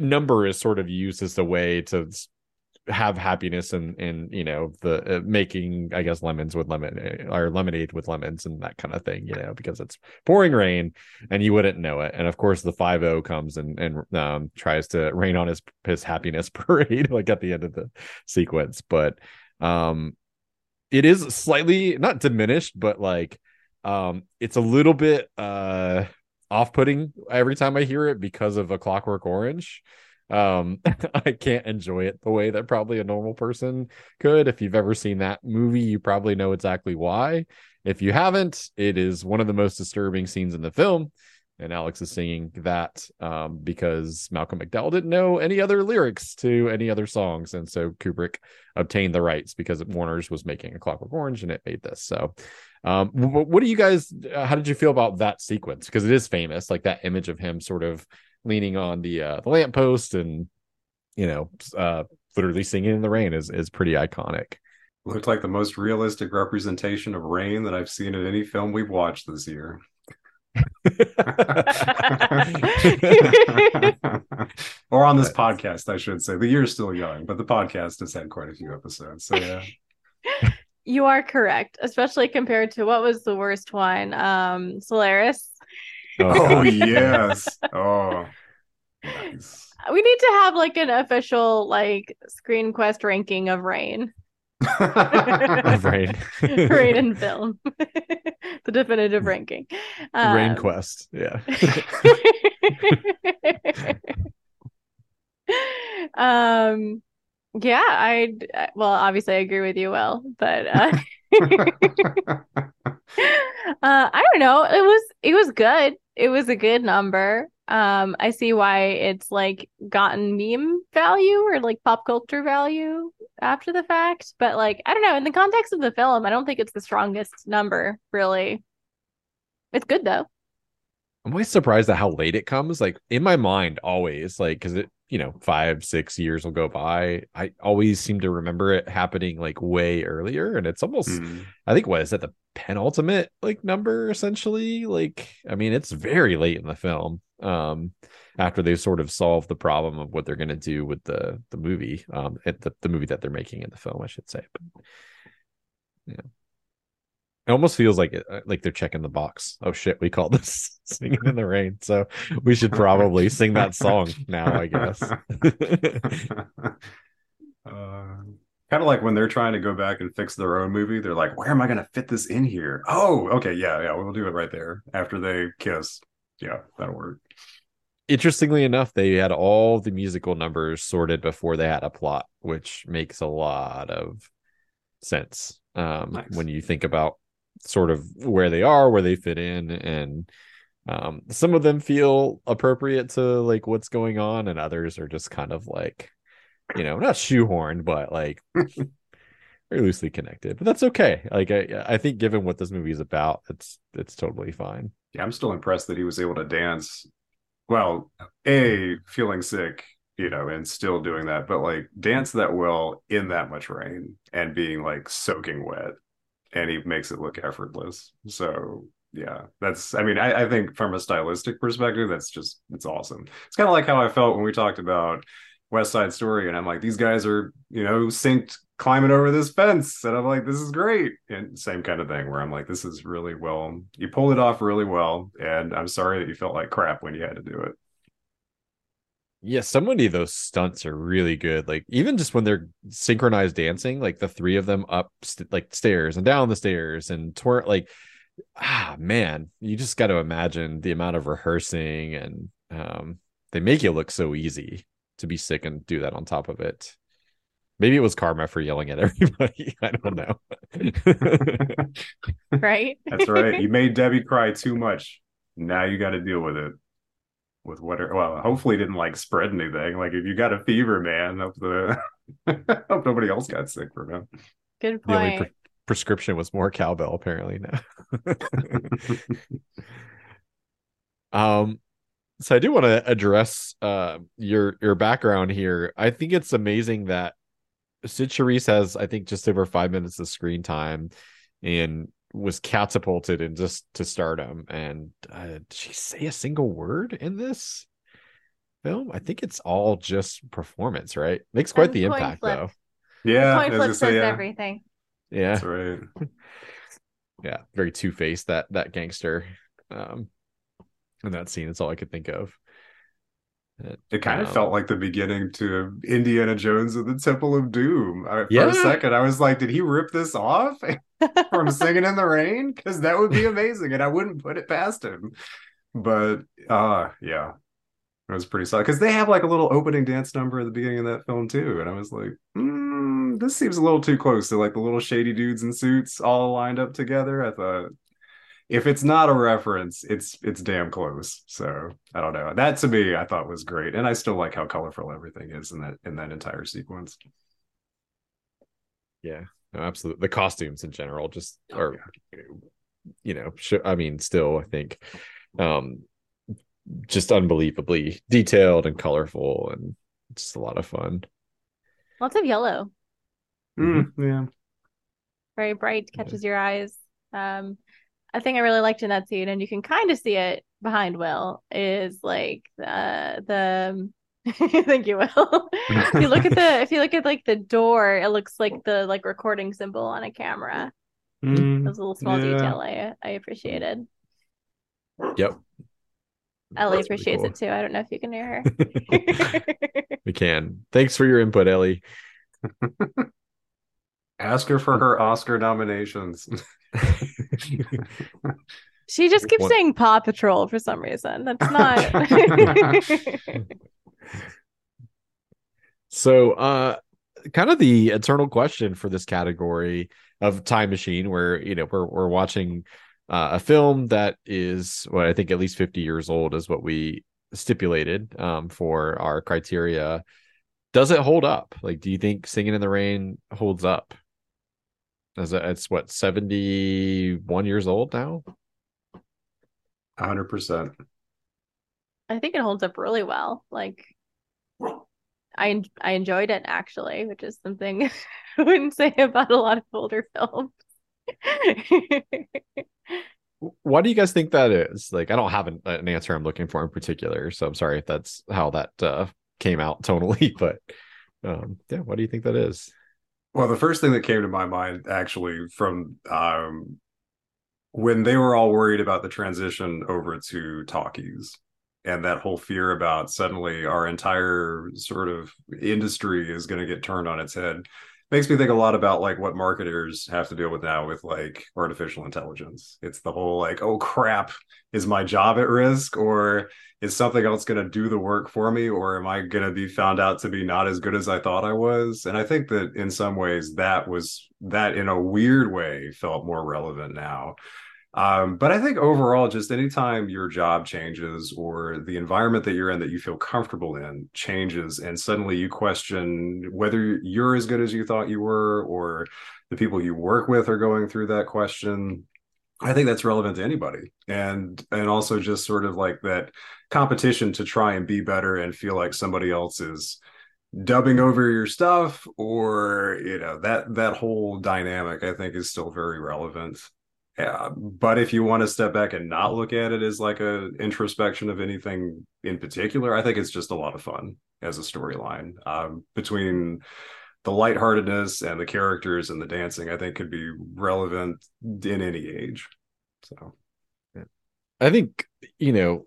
number is sort of used as a way to have happiness and and you know the uh, making i guess lemons with lemon uh, or lemonade with lemons and that kind of thing you know because it's pouring rain and you wouldn't know it. And of course the 5 comes and and um tries to rain on his his happiness [laughs] parade like at the end of the sequence. But um it is slightly not diminished but like um it's a little bit uh off-putting every time i hear it because of a clockwork orange um [laughs] i can't enjoy it the way that probably a normal person could. If you've ever seen that movie you probably know exactly why. If you haven't it is one of the most disturbing scenes in the film and alex is singing that um because malcolm mcdowell didn't know any other lyrics to any other songs and so kubrick obtained the rights because warner's was making a clockwork orange and it made this. So um what do you guys uh, how did you feel about that sequence? Because it is famous like that image of him sort of leaning on the uh the lamppost and you know uh literally singing in the rain is is pretty iconic looked like the most realistic representation of rain that I've seen in any film we've watched this year. [laughs] or on this Nice. podcast, I should say. The year's still young, but the podcast has had quite a few episodes. So yeah. [laughs] You are correct, especially compared to what was the worst one? Um, Solaris. Oh yes. [laughs] Oh nice. We need to have like an official like Screen Quest ranking of Rain. [laughs] Of rain [laughs] Rain and film. the definitive ranking. rain Um, quest yeah um yeah i well obviously i agree with you will but uh uh i don't know it was it was good it was a good number um i see why it's like gotten meme value or like pop culture value after the fact but like i don't know in the context of the film i don't think it's the strongest number really it's good though I'm always surprised at how late it comes. Like in my mind, always like because it, you know, five six years will go by. I always seem to remember it happening like way earlier, and it's almost. Hmm. I think what is that the penultimate like number essentially? Like I mean, it's very late in the film. Um, after they've sort of solve the problem of what they're going to do with the the movie, um, at the the movie that they're making in the film, I should say. But, yeah. It almost feels like it, uh, like they're checking the box. Oh shit, we call this [laughs] singing in the rain. So we should probably sing that song now, I guess. [laughs] Uh, kind of like when they're trying to go back and fix their own movie, they're like, "Where am I going to fit this in here?" Oh, okay, yeah, yeah, we'll do it right there after they kiss. Yeah, that'll work. Interestingly enough, they had all the musical numbers sorted before they had a plot, which makes a lot of sense um, Nice. when you think about sort of where they are, where they fit in, and um, some of them feel appropriate to like what's going on, and others are just kind of like, you know, not shoehorned, but like [laughs] very loosely connected. But that's okay. Like I, I think given what this movie is about, it's it's totally fine. Yeah, I'm still impressed that he was able to dance. Well, a feeling sick, you know, and still doing that, but like dance that well in that much rain and being like soaking wet, and he makes it look effortless. So yeah, that's. I mean, I, I think from a stylistic perspective, that's just it's awesome. It's kind of like how I felt when we talked about West Side Story, and I'm like, these guys are you know synced climbing over this fence, and I'm like, this is great, and same kind of thing where I'm like, this is really well, you pulled it off really well, and I'm sorry that you felt like crap when you had to do it. Yeah, so many of those stunts are really good. Like even just when they're synchronized dancing, like the three of them up st- like stairs and down the stairs and twerk, like ah man, you just got to imagine the amount of rehearsing and um they make it look so easy to be sick and do that on top of it. Maybe it was karma for yelling at [laughs] everybody. I don't know. [laughs] right? That's right. You made [laughs] Debbie cry too much. Now you got to deal with it. With whatever. Well, hopefully, didn't like spread anything. Like if you got a fever, man, hope the [laughs] hope nobody else got sick from him Good the only point. pre- prescription was more cowbell apparently now. [laughs] um so I do want to address uh your your background here. I think it's amazing that Cyd Charisse has I think just over 5 minutes of screen time and was catapulted in just to stardom and uh, did she say a single word in this film? I think it's all just performance, right? Makes quite And the impact flip. though. yeah, Point as flip says say, yeah, everything. Yeah. that's right. [laughs] yeah very two-faced that that gangster um in that scene it's all i could think of It kind of felt like the beginning to Indiana Jones and the Temple of Doom. I, for Yeah. a second, I was like, did he rip this off [laughs] from Singing in the Rain? Because that would be amazing, and I wouldn't put it past him. But uh yeah, it was pretty solid because they have like a little opening dance number at the beginning of that film too, and I was like, mm, this seems a little too close to like the little shady dudes in suits all lined up together. I thought if it's not a reference, it's it's damn close. So I don't know. That to me, I thought was great, and I still like how colorful everything is in that in that entire sequence. yeah no, absolutely the costumes in general just Oh, are you know sh- i mean still i think um just unbelievably detailed and colorful and just a lot of fun Lots of yellow. Mm, yeah. Very bright, catches your eyes. Um, a thing I really liked in that scene, and you can kind of see it behind Will, is like uh, the [laughs] thank you, Will. if you look at the if you look at like the door, it looks like the like recording symbol on a camera. Mm, That was a little small Yeah. detail I I appreciated. yep Ellie That's appreciates cool. it too. I don't know if you can hear her. [laughs] we can thanks for your input ellie [laughs] Ask her for her Oscar nominations. [laughs] she just keeps One- saying Paw Patrol for some reason. That's not. [laughs] So, uh, kind of the eternal question for this category of time machine, where you know we're we're watching uh, a film that is what I think at least fifty years old is what we stipulated um, for our criteria. Does it hold up? Like, do you think Singing in the Rain holds up? As a, it's what seventy one years old now. hundred percent. I think it holds up really well. Like I I enjoyed it actually, which is something [laughs] I wouldn't say about a lot of older films. Why do you guys think that is? Like, I don't have an, an answer I'm looking for in particular, so I'm sorry if that's how that uh, came out tonally. [laughs] But um, yeah, what do you think that is? Well, the first thing that came to my mind actually from um, when they were all worried about the transition over to talkies and that whole fear about suddenly our entire sort of industry is going to get turned on its head makes me think a lot about like what marketers have to deal with now with like artificial intelligence. It's the whole like, oh crap, is my job at risk or is something else going to do the work for me or am I going to be found out to be not as good as I thought I was? And I think that in some ways that was that in a weird way felt more relevant now um, but I think overall, just anytime your job changes or the environment that you're in that you feel comfortable in changes, and suddenly you question whether you're as good as you thought you were, or the people you work with are going through that question. I think that's relevant to anybody, and and also just sort of like that competition to try and be better and feel like somebody else is dubbing over your stuff or you know that that whole dynamic i think is still very relevant yeah, but if you want to step back and not look at it as like a introspection of anything in particular, I think it's just a lot of fun as a storyline. Um, between the lightheartedness and the characters and the dancing, I think could be relevant in any age. So, I think you know,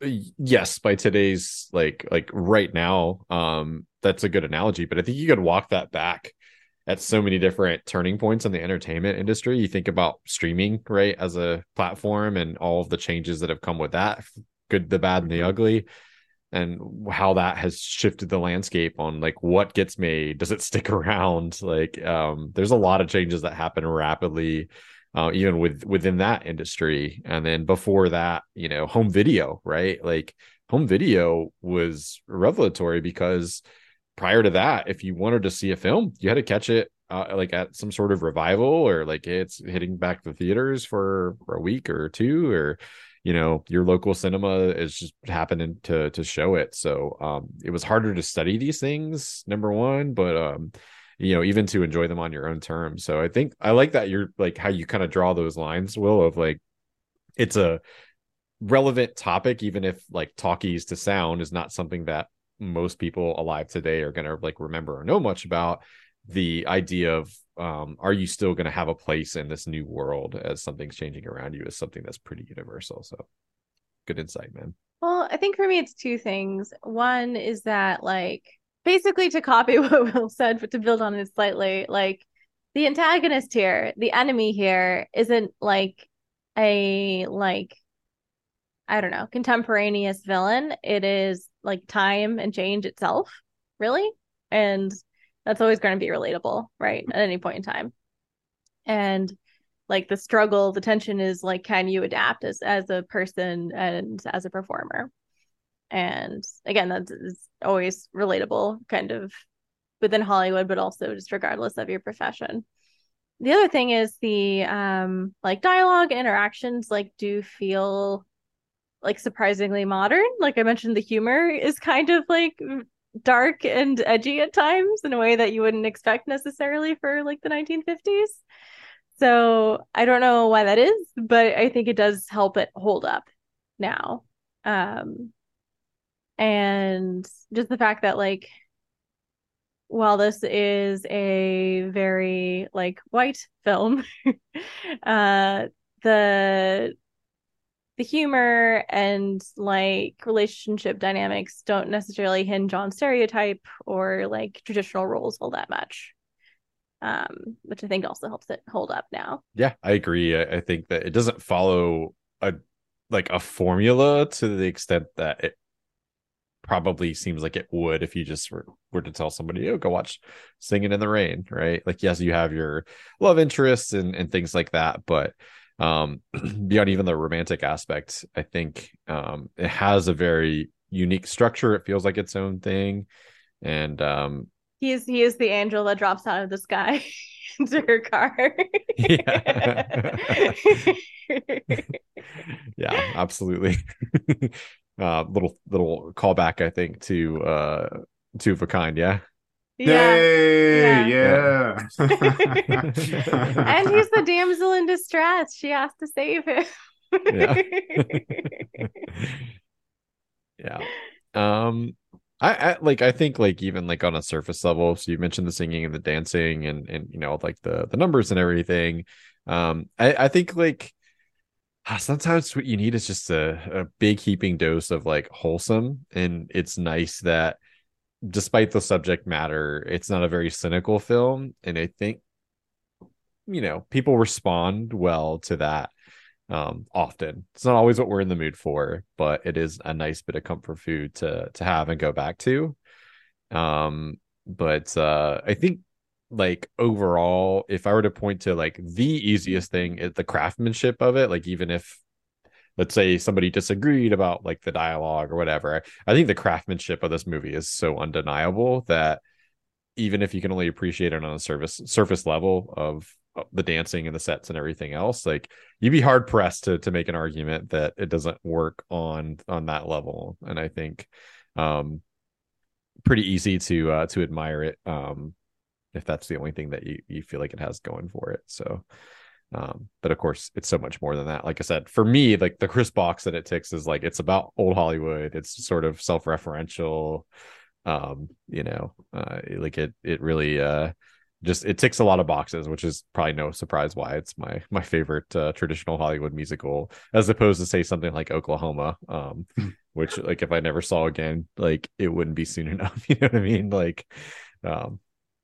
yes, by today's like like right now, um, that's a good analogy. But I think you could walk that back at so many different turning points in the entertainment industry. You think about streaming, right, as a platform and all of the changes that have come with that, good, the bad, and the mm-hmm. ugly, and how that has shifted the landscape on like what gets made. Does it [laughs] stick around? Like, um, there's a lot of changes that happen rapidly. Uh, even with within that industry, and then before that, you know, home video, right? Like home video was revelatory because prior to that, if you wanted to see a film, you had to catch it uh, like at some sort of revival or like it's hitting back the theaters for, for a week or two or you know your local cinema is just happening to to show it. So um it was harder to study these things number one but um you know even to enjoy them on your own terms. So i think i like that you're like how you kind of draw those lines will of like it's a relevant topic even if like talkies to sound is not something that most people alive today are going to like remember or know much about the idea of um, are you still going to have a place in this new world as something's changing around you is something that's pretty universal. So good insight man. Well i think for me it's two things. One is that like basically to copy [laughs] what will said but to build on it slightly like the antagonist here the enemy here isn't like a like I don't know, contemporaneous villain. It is like time and change itself, really. And that's always going to be relatable, right? At any point in time. And like the struggle, the tension is like, can you adapt as as a person and as a performer? And again, that's always relatable, kind of within Hollywood, but also just regardless of your profession. The other thing is the um like dialogue interactions like do feel like surprisingly modern. Like I mentioned, the humor is kind of like dark and edgy at times in a way that you wouldn't expect necessarily for like the 1950s. So I don't know why that is, but I think it does help it hold up now. Um, and just the fact that like while this is a very like white film, [laughs] uh, the the humor and like relationship dynamics don't necessarily hinge on stereotype or like traditional roles all that much um which i think also helps it hold up now. Yeah i agree. I think that it doesn't follow a like a formula to the extent that it probably seems like it would if you just were, were to tell somebody oh go watch singing in the rain right? Like yes you have your love interests and, and things like that but um, [clears throat] beyond even the romantic aspect, I think um, it has a very unique structure. It feels like its own thing, and um, he is he is the angel that drops out of the sky [laughs] into her car. yeah, [laughs] yeah, absolutely. [laughs] uh, little little callback, I think, to uh, two of a kind. Yeah. Yeah. Yay, yeah. yeah. [laughs] and he's the damsel in distress. She has to save him. yeah. [laughs] yeah. Um I, I like I think like even like on a surface level, so you mentioned the singing and the dancing and and you know like the the numbers and everything. Um I, I think like Ah, sometimes what you need is just a, a big heaping dose of like wholesome and it's nice that despite the subject matter it's not a very cynical film and i think you know people respond well to that um often. It's not always what we're in the mood for but it is a nice bit of comfort food to to have and go back to. Um but uh i think like overall if i were to point to like the easiest thing the craftsmanship of it like even if let's say somebody disagreed about like the dialogue or whatever. I think the craftsmanship of this movie is so undeniable that even if you can only appreciate it on a surface surface level of the dancing and the sets and everything else like you'd be hard pressed to to make an argument that it doesn't work on on that level. And i think um pretty easy to uh to admire it um if that's the only thing that you you feel like it has going for it. So um but of course it's so much more than that. Like i said for me like the chris box that it ticks is like it's about old hollywood. It's sort of self-referential. Um you know uh like it it really uh just it ticks a lot of boxes which is probably no surprise why it's my my favorite uh, traditional hollywood musical as opposed to say something like oklahoma um [laughs] which like if i never saw again like it wouldn't be soon [laughs] enough you know what i mean? Like um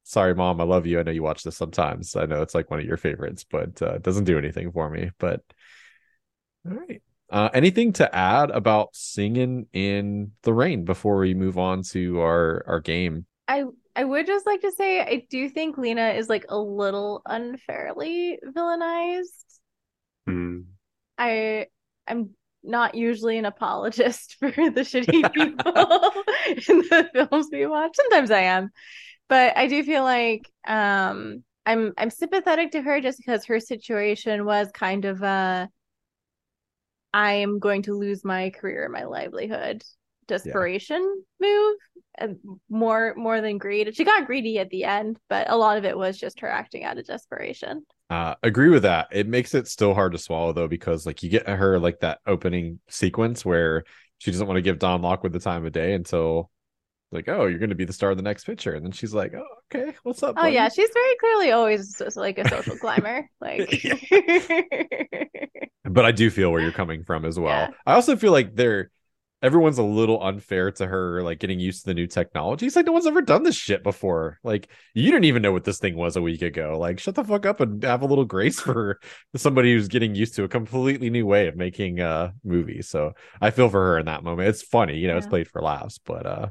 sorry mom i love you i know you watch this sometimes i know it's like one of your favorites but uh, it doesn't do anything for me but all right uh, anything to add about singing in the rain before we move on to our our game I I would just like to say I do think Lina is like a little unfairly villainized. Hmm. I I'm not usually an apologist [laughs] for the shitty people [laughs] in the films we watch. Sometimes I am. But I do feel like um I'm I'm sympathetic to her just because her situation was kind of a I am going to lose my career, my livelihood desperation move and more more than greed. She got greedy at the end, but a lot of it was just her acting out of desperation. Uh, agree with that. It makes it still hard to swallow though, because like you get her like that opening sequence where she doesn't want to give Don Lockwood the time of day until like, oh, you're going to be the star of the next picture, and then she's like, oh, okay, what's up? Oh buddy? yeah, she's very clearly always just like a social climber. [laughs] Like, [laughs] but I do feel where you're coming from as well. Yeah. I also feel like they're everyone's a little unfair to her, like getting used to the new technology. It's like no one's ever done this shit before. Like you didn't even know what this thing was a week ago. Like shut the fuck up and have a little grace for somebody who's getting used to a completely new way of making uh movies. So I feel for her in that moment. It's funny, you know, it's played for laughs, but uh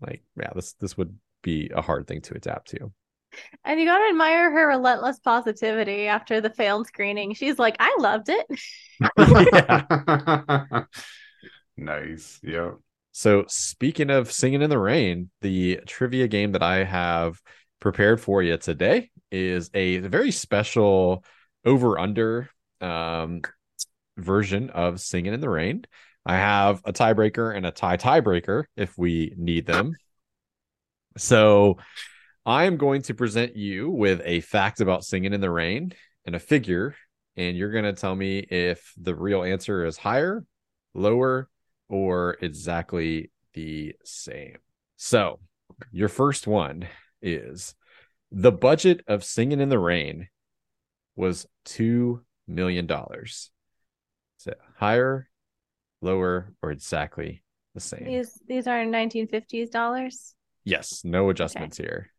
like yeah, this this would be a hard thing to adapt to. and you gotta admire her relentless positivity after the failed screening. She's like, I loved it. [laughs] nice. Yep. So, speaking of singing in the rain, the trivia game that I have prepared for you today is a very special over under um, version of singing in the rain. I have a tiebreaker and a tie tiebreaker if we need them. So, I am going to present you with a fact about singing in the rain and a figure, and you're going to tell me if the real answer is higher, lower, or exactly the same. So, your first one is the budget of Singing in the Rain was $2 million. Is it higher, lower, or exactly the same? These these are 1950s dollars. Yes, no adjustments here.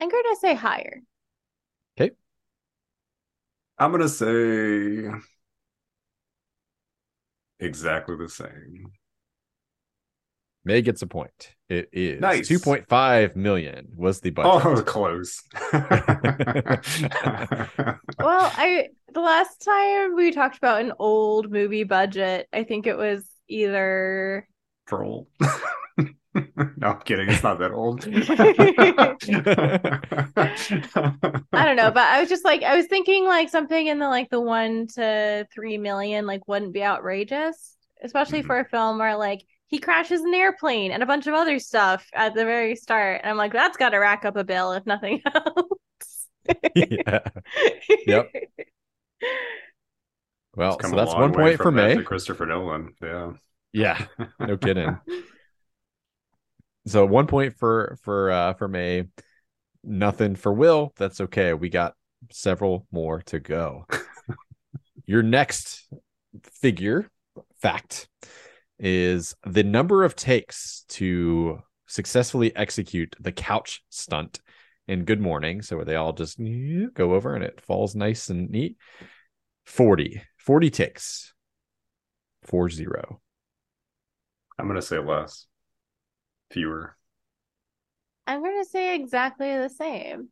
I'm going to say higher. Okay. I'm gonna say exactly the same. May gets a point. It is Nice. 2.5 million was the budget. Oh, close. [laughs] Well, I the last time we talked about an old movie budget, I think it was either Troll. [laughs] no, I'm kidding. It's not that old. [laughs] I don't know, but I was just like I was thinking like something in the like the one to three million like wouldn't be outrageous, especially Mhm. for a film where like he crashes an airplane and a bunch of other stuff at the very start, and I'm like that's got to rack up a bill if nothing [laughs] else. yeah. Yep. [laughs] Well, so that's one point for from that May. to Christopher Nolan. Yeah. Yeah, no [laughs] kidding. So one point for for uh for May, nothing for Will. That's okay. We got several more to go. Your next figure fact is the number of takes to successfully execute the couch stunt in Good Morning. So where they all just go over and it falls nice and neat. 40. 40 takes. 4 0. I'm gonna say less. Fewer. I'm going to say exactly the same.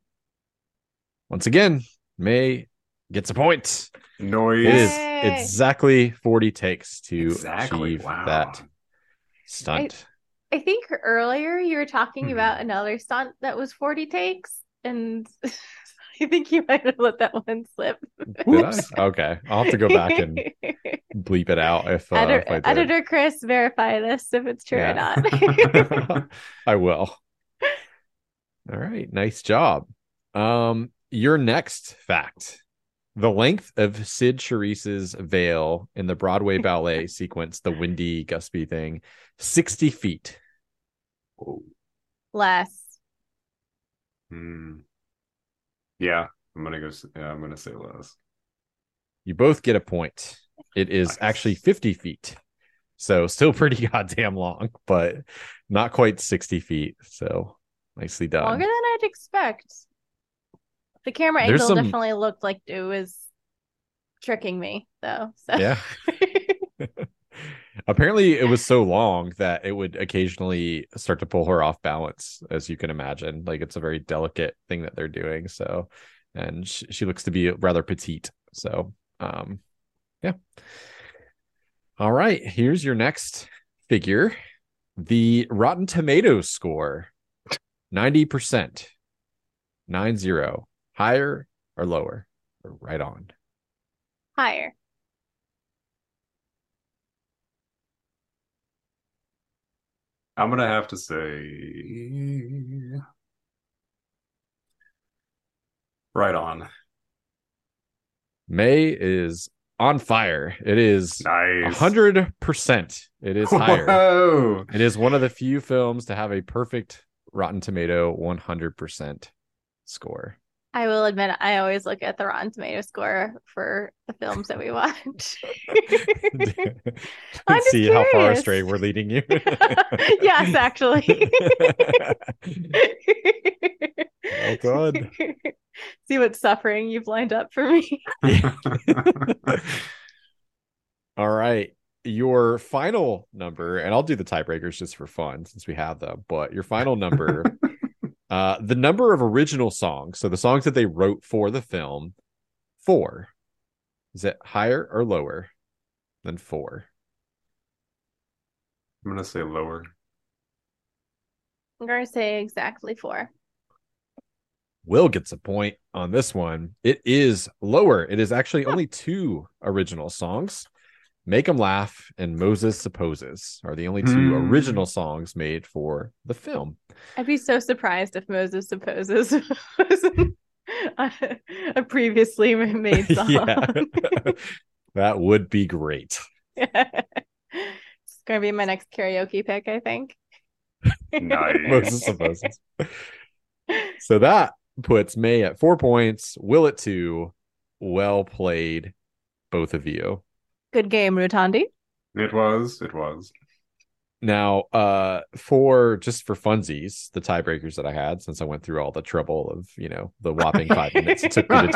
Once again, May gets a point. Noise. It is exactly 40 takes to Exactly. achieve Wow. that stunt. I think earlier you were talking Hmm. about another stunt that was 40 takes, and [laughs] I think you might have let that one slip. Did I? [laughs] Okay. I'll have to go back and bleep it out if, uh, Editor, if I did. Editor Chris, verify this if it's true Yeah. or not. [laughs] I will. All right, nice job. Um, your next fact: the length of Cyd Charisse's veil in the Broadway ballet [laughs] sequence, the Windy Gusby thing, sixty feet. Less. Hmm. Yeah, I'm gonna go. Yeah, I'm gonna say less. You both get a point. It is Nice. actually fifty feet, so still pretty [laughs] goddamn long, but not quite sixty feet. So nicely done. Longer than I'd expect. The camera angle some- definitely looked like it was tricking me, though. So. Yeah. [laughs] Apparently, it was so long that it would occasionally start to pull her off balance, as you can imagine. Like it's a very delicate thing that they're doing. So, and she, she looks to be rather petite. So, um, yeah. All right, here's your next figure: the Rotten Tomatoes score, ninety percent, nine zero, higher or lower, or right on. Higher. I'm gonna have to say right on. May is on fire. It is Nice. hundred percent. It is higher. Whoa. It is one of the few films to have a perfect Rotten Tomato one hundred percent score. I will admit, I always look at the Rotten Tomato score for the films that we watch. [laughs] I'm See how far astray we're leading you. [laughs] yes, actually. [laughs] oh done. See what suffering you've lined up for me. All right. Your final number, and I'll do the tiebreakers just for fun since we have them, but your final number, uh, the number of original songs, so the songs that they wrote for the film, four. Is it higher or lower than four? I'm gonna say lower. I'm going to say exactly four. Will gets a point on this one. It is lower. It is actually only two original songs. Make 'em Laugh and Moses Supposes are the only two Hmm. original songs made for the film. I'd be so surprised if Moses supposes was a, a previously made [laughs] song. yeah. [laughs] that would be great. [laughs] it's going to be my next karaoke pick, I think. Nice. Moses Supposes. So that puts May at four points, Will at two. Well played, both of you. Good game, Rutandi. It was. It was. Now, uh, for just for funsies, the tiebreakers that I had, since I went through all the trouble of, you know, the whopping five [laughs] minutes it took me to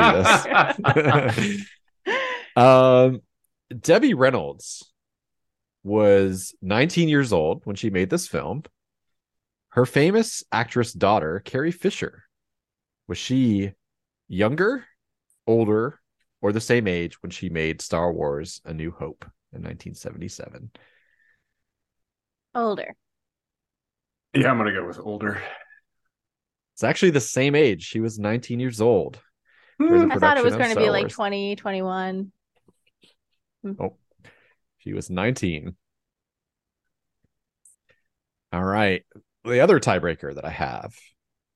do this. [laughs] um, Debbie Reynolds was 19 years old when she made this film. Her famous actress daughter, Carrie Fisher, was she younger, older, or the same age when she made Star Wars A New Hope in 1977? Older. Yeah, I'm gonna go with older. It's actually the same age. She was 19 years old. For the I thought it was going to be like 20, 21. Oh, She was 19. All right. The other tiebreaker that I have.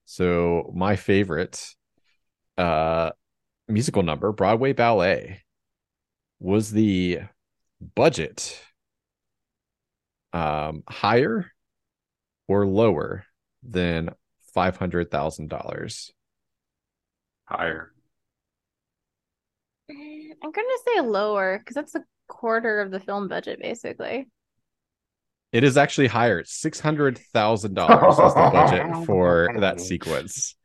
So my favorite uh musical number, Broadway Ballet, was the budget um higher or lower than five hundred thousand dollars? Higher. I'm I'm gonna say lower because that's a quarter of the film budget, basically. It is actually higher. Six hundred thousand dollars was the budget [laughs] for that sequence.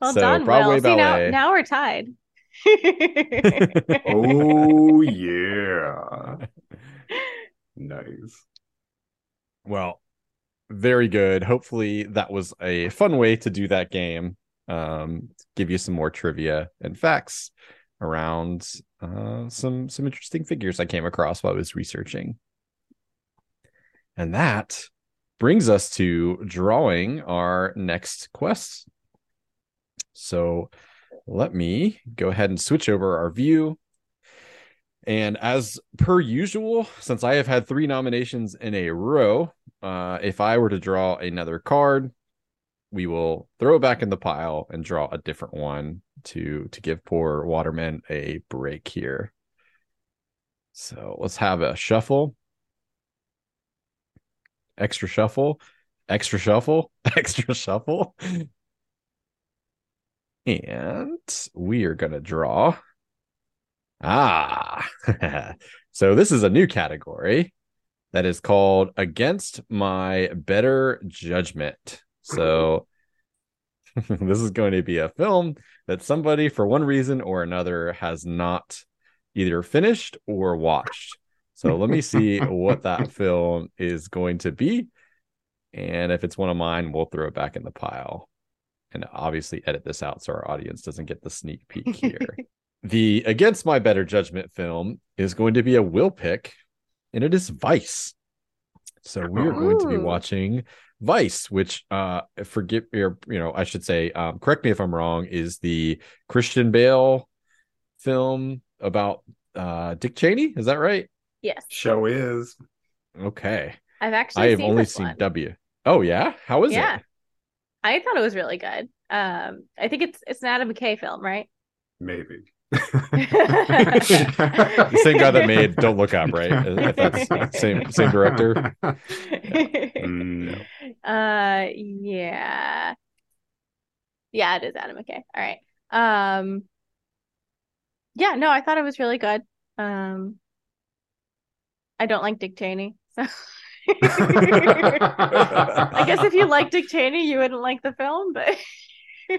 Well So, done, Broadway Will. See, now, Ballet. now we're tied. Oh yeah. [laughs] Nice. Well, very good. Hopefully, that was a fun way to do that game. Um, give you some more trivia and facts around uh, some some interesting figures I came across while I was researching. And that brings us to drawing our next quest. So let me go ahead and switch over our view. And as per usual, since I have had three nominations in a row, uh, if I were to draw another card, we will throw it back in the pile and draw a different one to to give poor Waterman a break here. So let's have a shuffle, extra shuffle, extra shuffle, [laughs] extra shuffle, and we are gonna draw. Ah, [laughs] so this is a new category that is called Against My Better Judgment. So [laughs] this is going to be a film that somebody, for one reason or another, has not either finished or watched. So let me see what that [laughs] film is going to be. And if it's one of mine, we'll throw it back in the pile. And obviously edit this out so our audience doesn't get the sneak [laughs] peek here. the Against My Better Judgment film is going to be a will pick, and it is Vice. So we are going to be watching Vice, which uh forgive or you know, I should say, um, correct me if I'm wrong, is the Christian Bale film about uh Dick Cheney. Is that right? yes, Show is. Okay. I've actually I have seen only this seen one. W. Oh yeah. How is Yeah. it? I thought it was really good. Um, I think it's it's an Adam McKay film, right? Maybe. [laughs] The same guy that made Don't Look Up, right? [laughs] If that's same same director. Mm. [laughs] Uh, yeah, yeah, it is Adam McKay. All right. Um, yeah, no, I thought it was really good. Um, I don't like Dick Cheney, so I guess if you like Dick Cheney, you wouldn't like the film, but [laughs]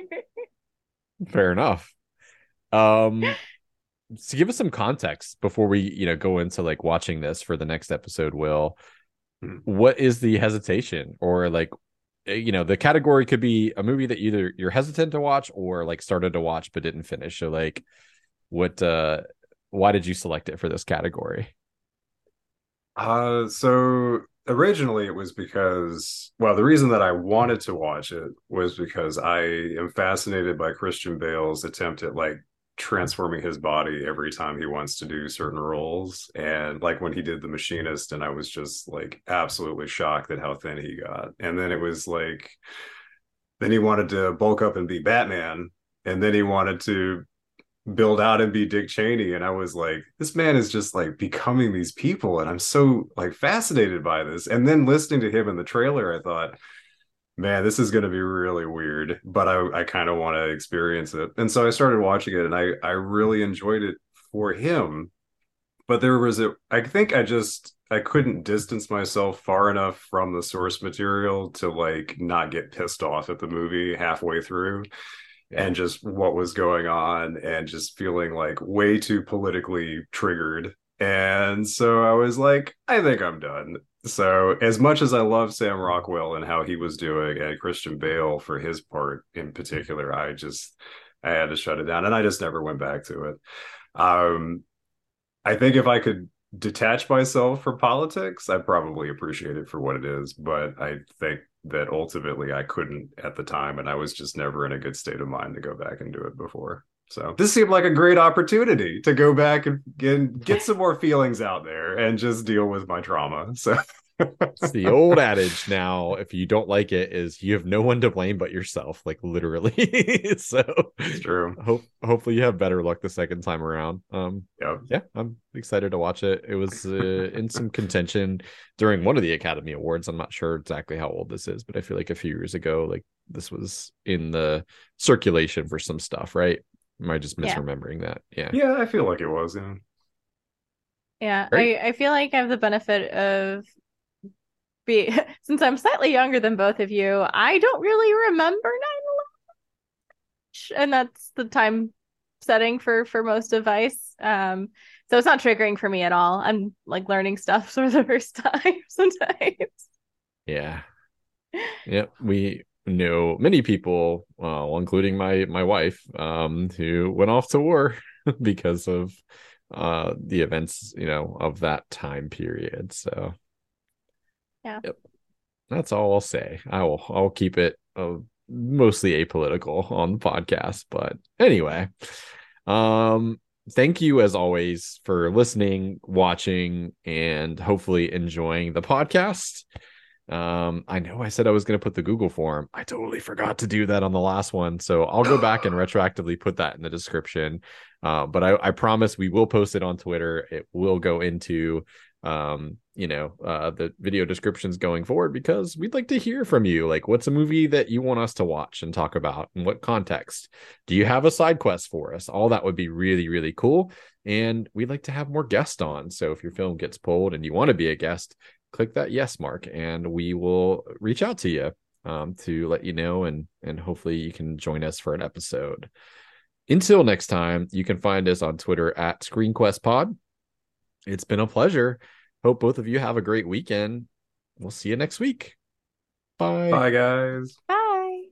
Fair enough. Um to give us some context before we, you know, go into like watching this for the next episode, Will, Hmm. what is the hesitation or like eh, you know, the category could be a movie that either you're hesitant to watch or like started to watch but didn't finish. So like what uh why did you select it for this category? Uh, so originally it was because, well, the reason that I wanted to watch it was because I am fascinated by Christian Bale's attempt at like transforming his body every time he wants to do certain roles. And like when he did The Machinist, and I was just like absolutely shocked at how thin he got. And then it was like, then he wanted to bulk up and be Batman. And then he wanted to build out and be Dick Cheney. And I was like, this man is just like becoming these people. And I'm so like fascinated by this. And then listening to him in the trailer, I thought, man, this is going to be really weird, but I, I kind of want to experience it. And so I started watching it and I, I really enjoyed it for him. But there was a, I think I just, I couldn't distance myself far enough from the source material to like not get pissed off at the movie halfway through and just what was going on and just feeling like way too politically triggered. And so I was like, I think I'm done. So as much as I love Sam Rockwell and how he was doing and Christian Bale for his part in particular, I just I had to shut it down and I just never went back to it. Um I think if I could detach myself from politics, I probably appreciate it for what it is. But I think that ultimately I couldn't at the time, and I was just never in a good state of mind to go back and do it before. So this seemed like a great opportunity to go back and get, get some more feelings out there and just deal with my trauma. So [laughs] It's the old adage now, if you don't like it, is you have no one to blame but yourself, like literally. [laughs] so it's true. hope hopefully you have better luck the second time around. Um Yep. yeah, I'm excited to watch it. It was uh, in some contention during one of the Academy Awards. I'm not sure exactly how old this is, but I feel like a few years ago, like this was in the circulation for some stuff, right? Am I just Yeah. misremembering that? Yeah. Yeah, I feel like it was. Yeah. Yeah, Great. I, I feel like I have the benefit of be [laughs] since I'm slightly younger than both of you, I don't really remember 9/11. And that's the time setting for for most of Vice. Um so it's not triggering for me at all. I'm like learning stuff [laughs] for the first time [laughs] sometimes. Yeah. Yep. We know many people, well, including my my wife, um, who went off to war because of uh the events, you know, of that time period. So Yeah. Yep. That's all I'll say. I will I'll keep it uh, mostly apolitical on the podcast. But anyway, um thank you as always for listening, watching, and hopefully enjoying the podcast. Um, I know I said I was going to put the Google form. I totally forgot to do that on the last one. So I'll go back and [gasps] retroactively put that in the description. Uh, but I, I promise we will post it on Twitter. It will go into um you know uh the video descriptions going forward because we'd like to hear from you. Like what's a movie that you want us to watch and talk about in what context? Do you have a side quest for us? All that would be really really cool. And we'd like to have more guests on. So if your film gets pulled and you want to be a guest click that yes mark and we will reach out to you um, to let you know and and hopefully you can join us for an episode. Until next time you can find us on twitter at screenquestpod it's been a pleasure hope both of you have a great weekend we'll see you next week bye Bye, guys. Bye.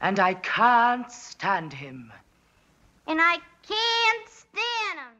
And I can't stand him. And I can't stand him.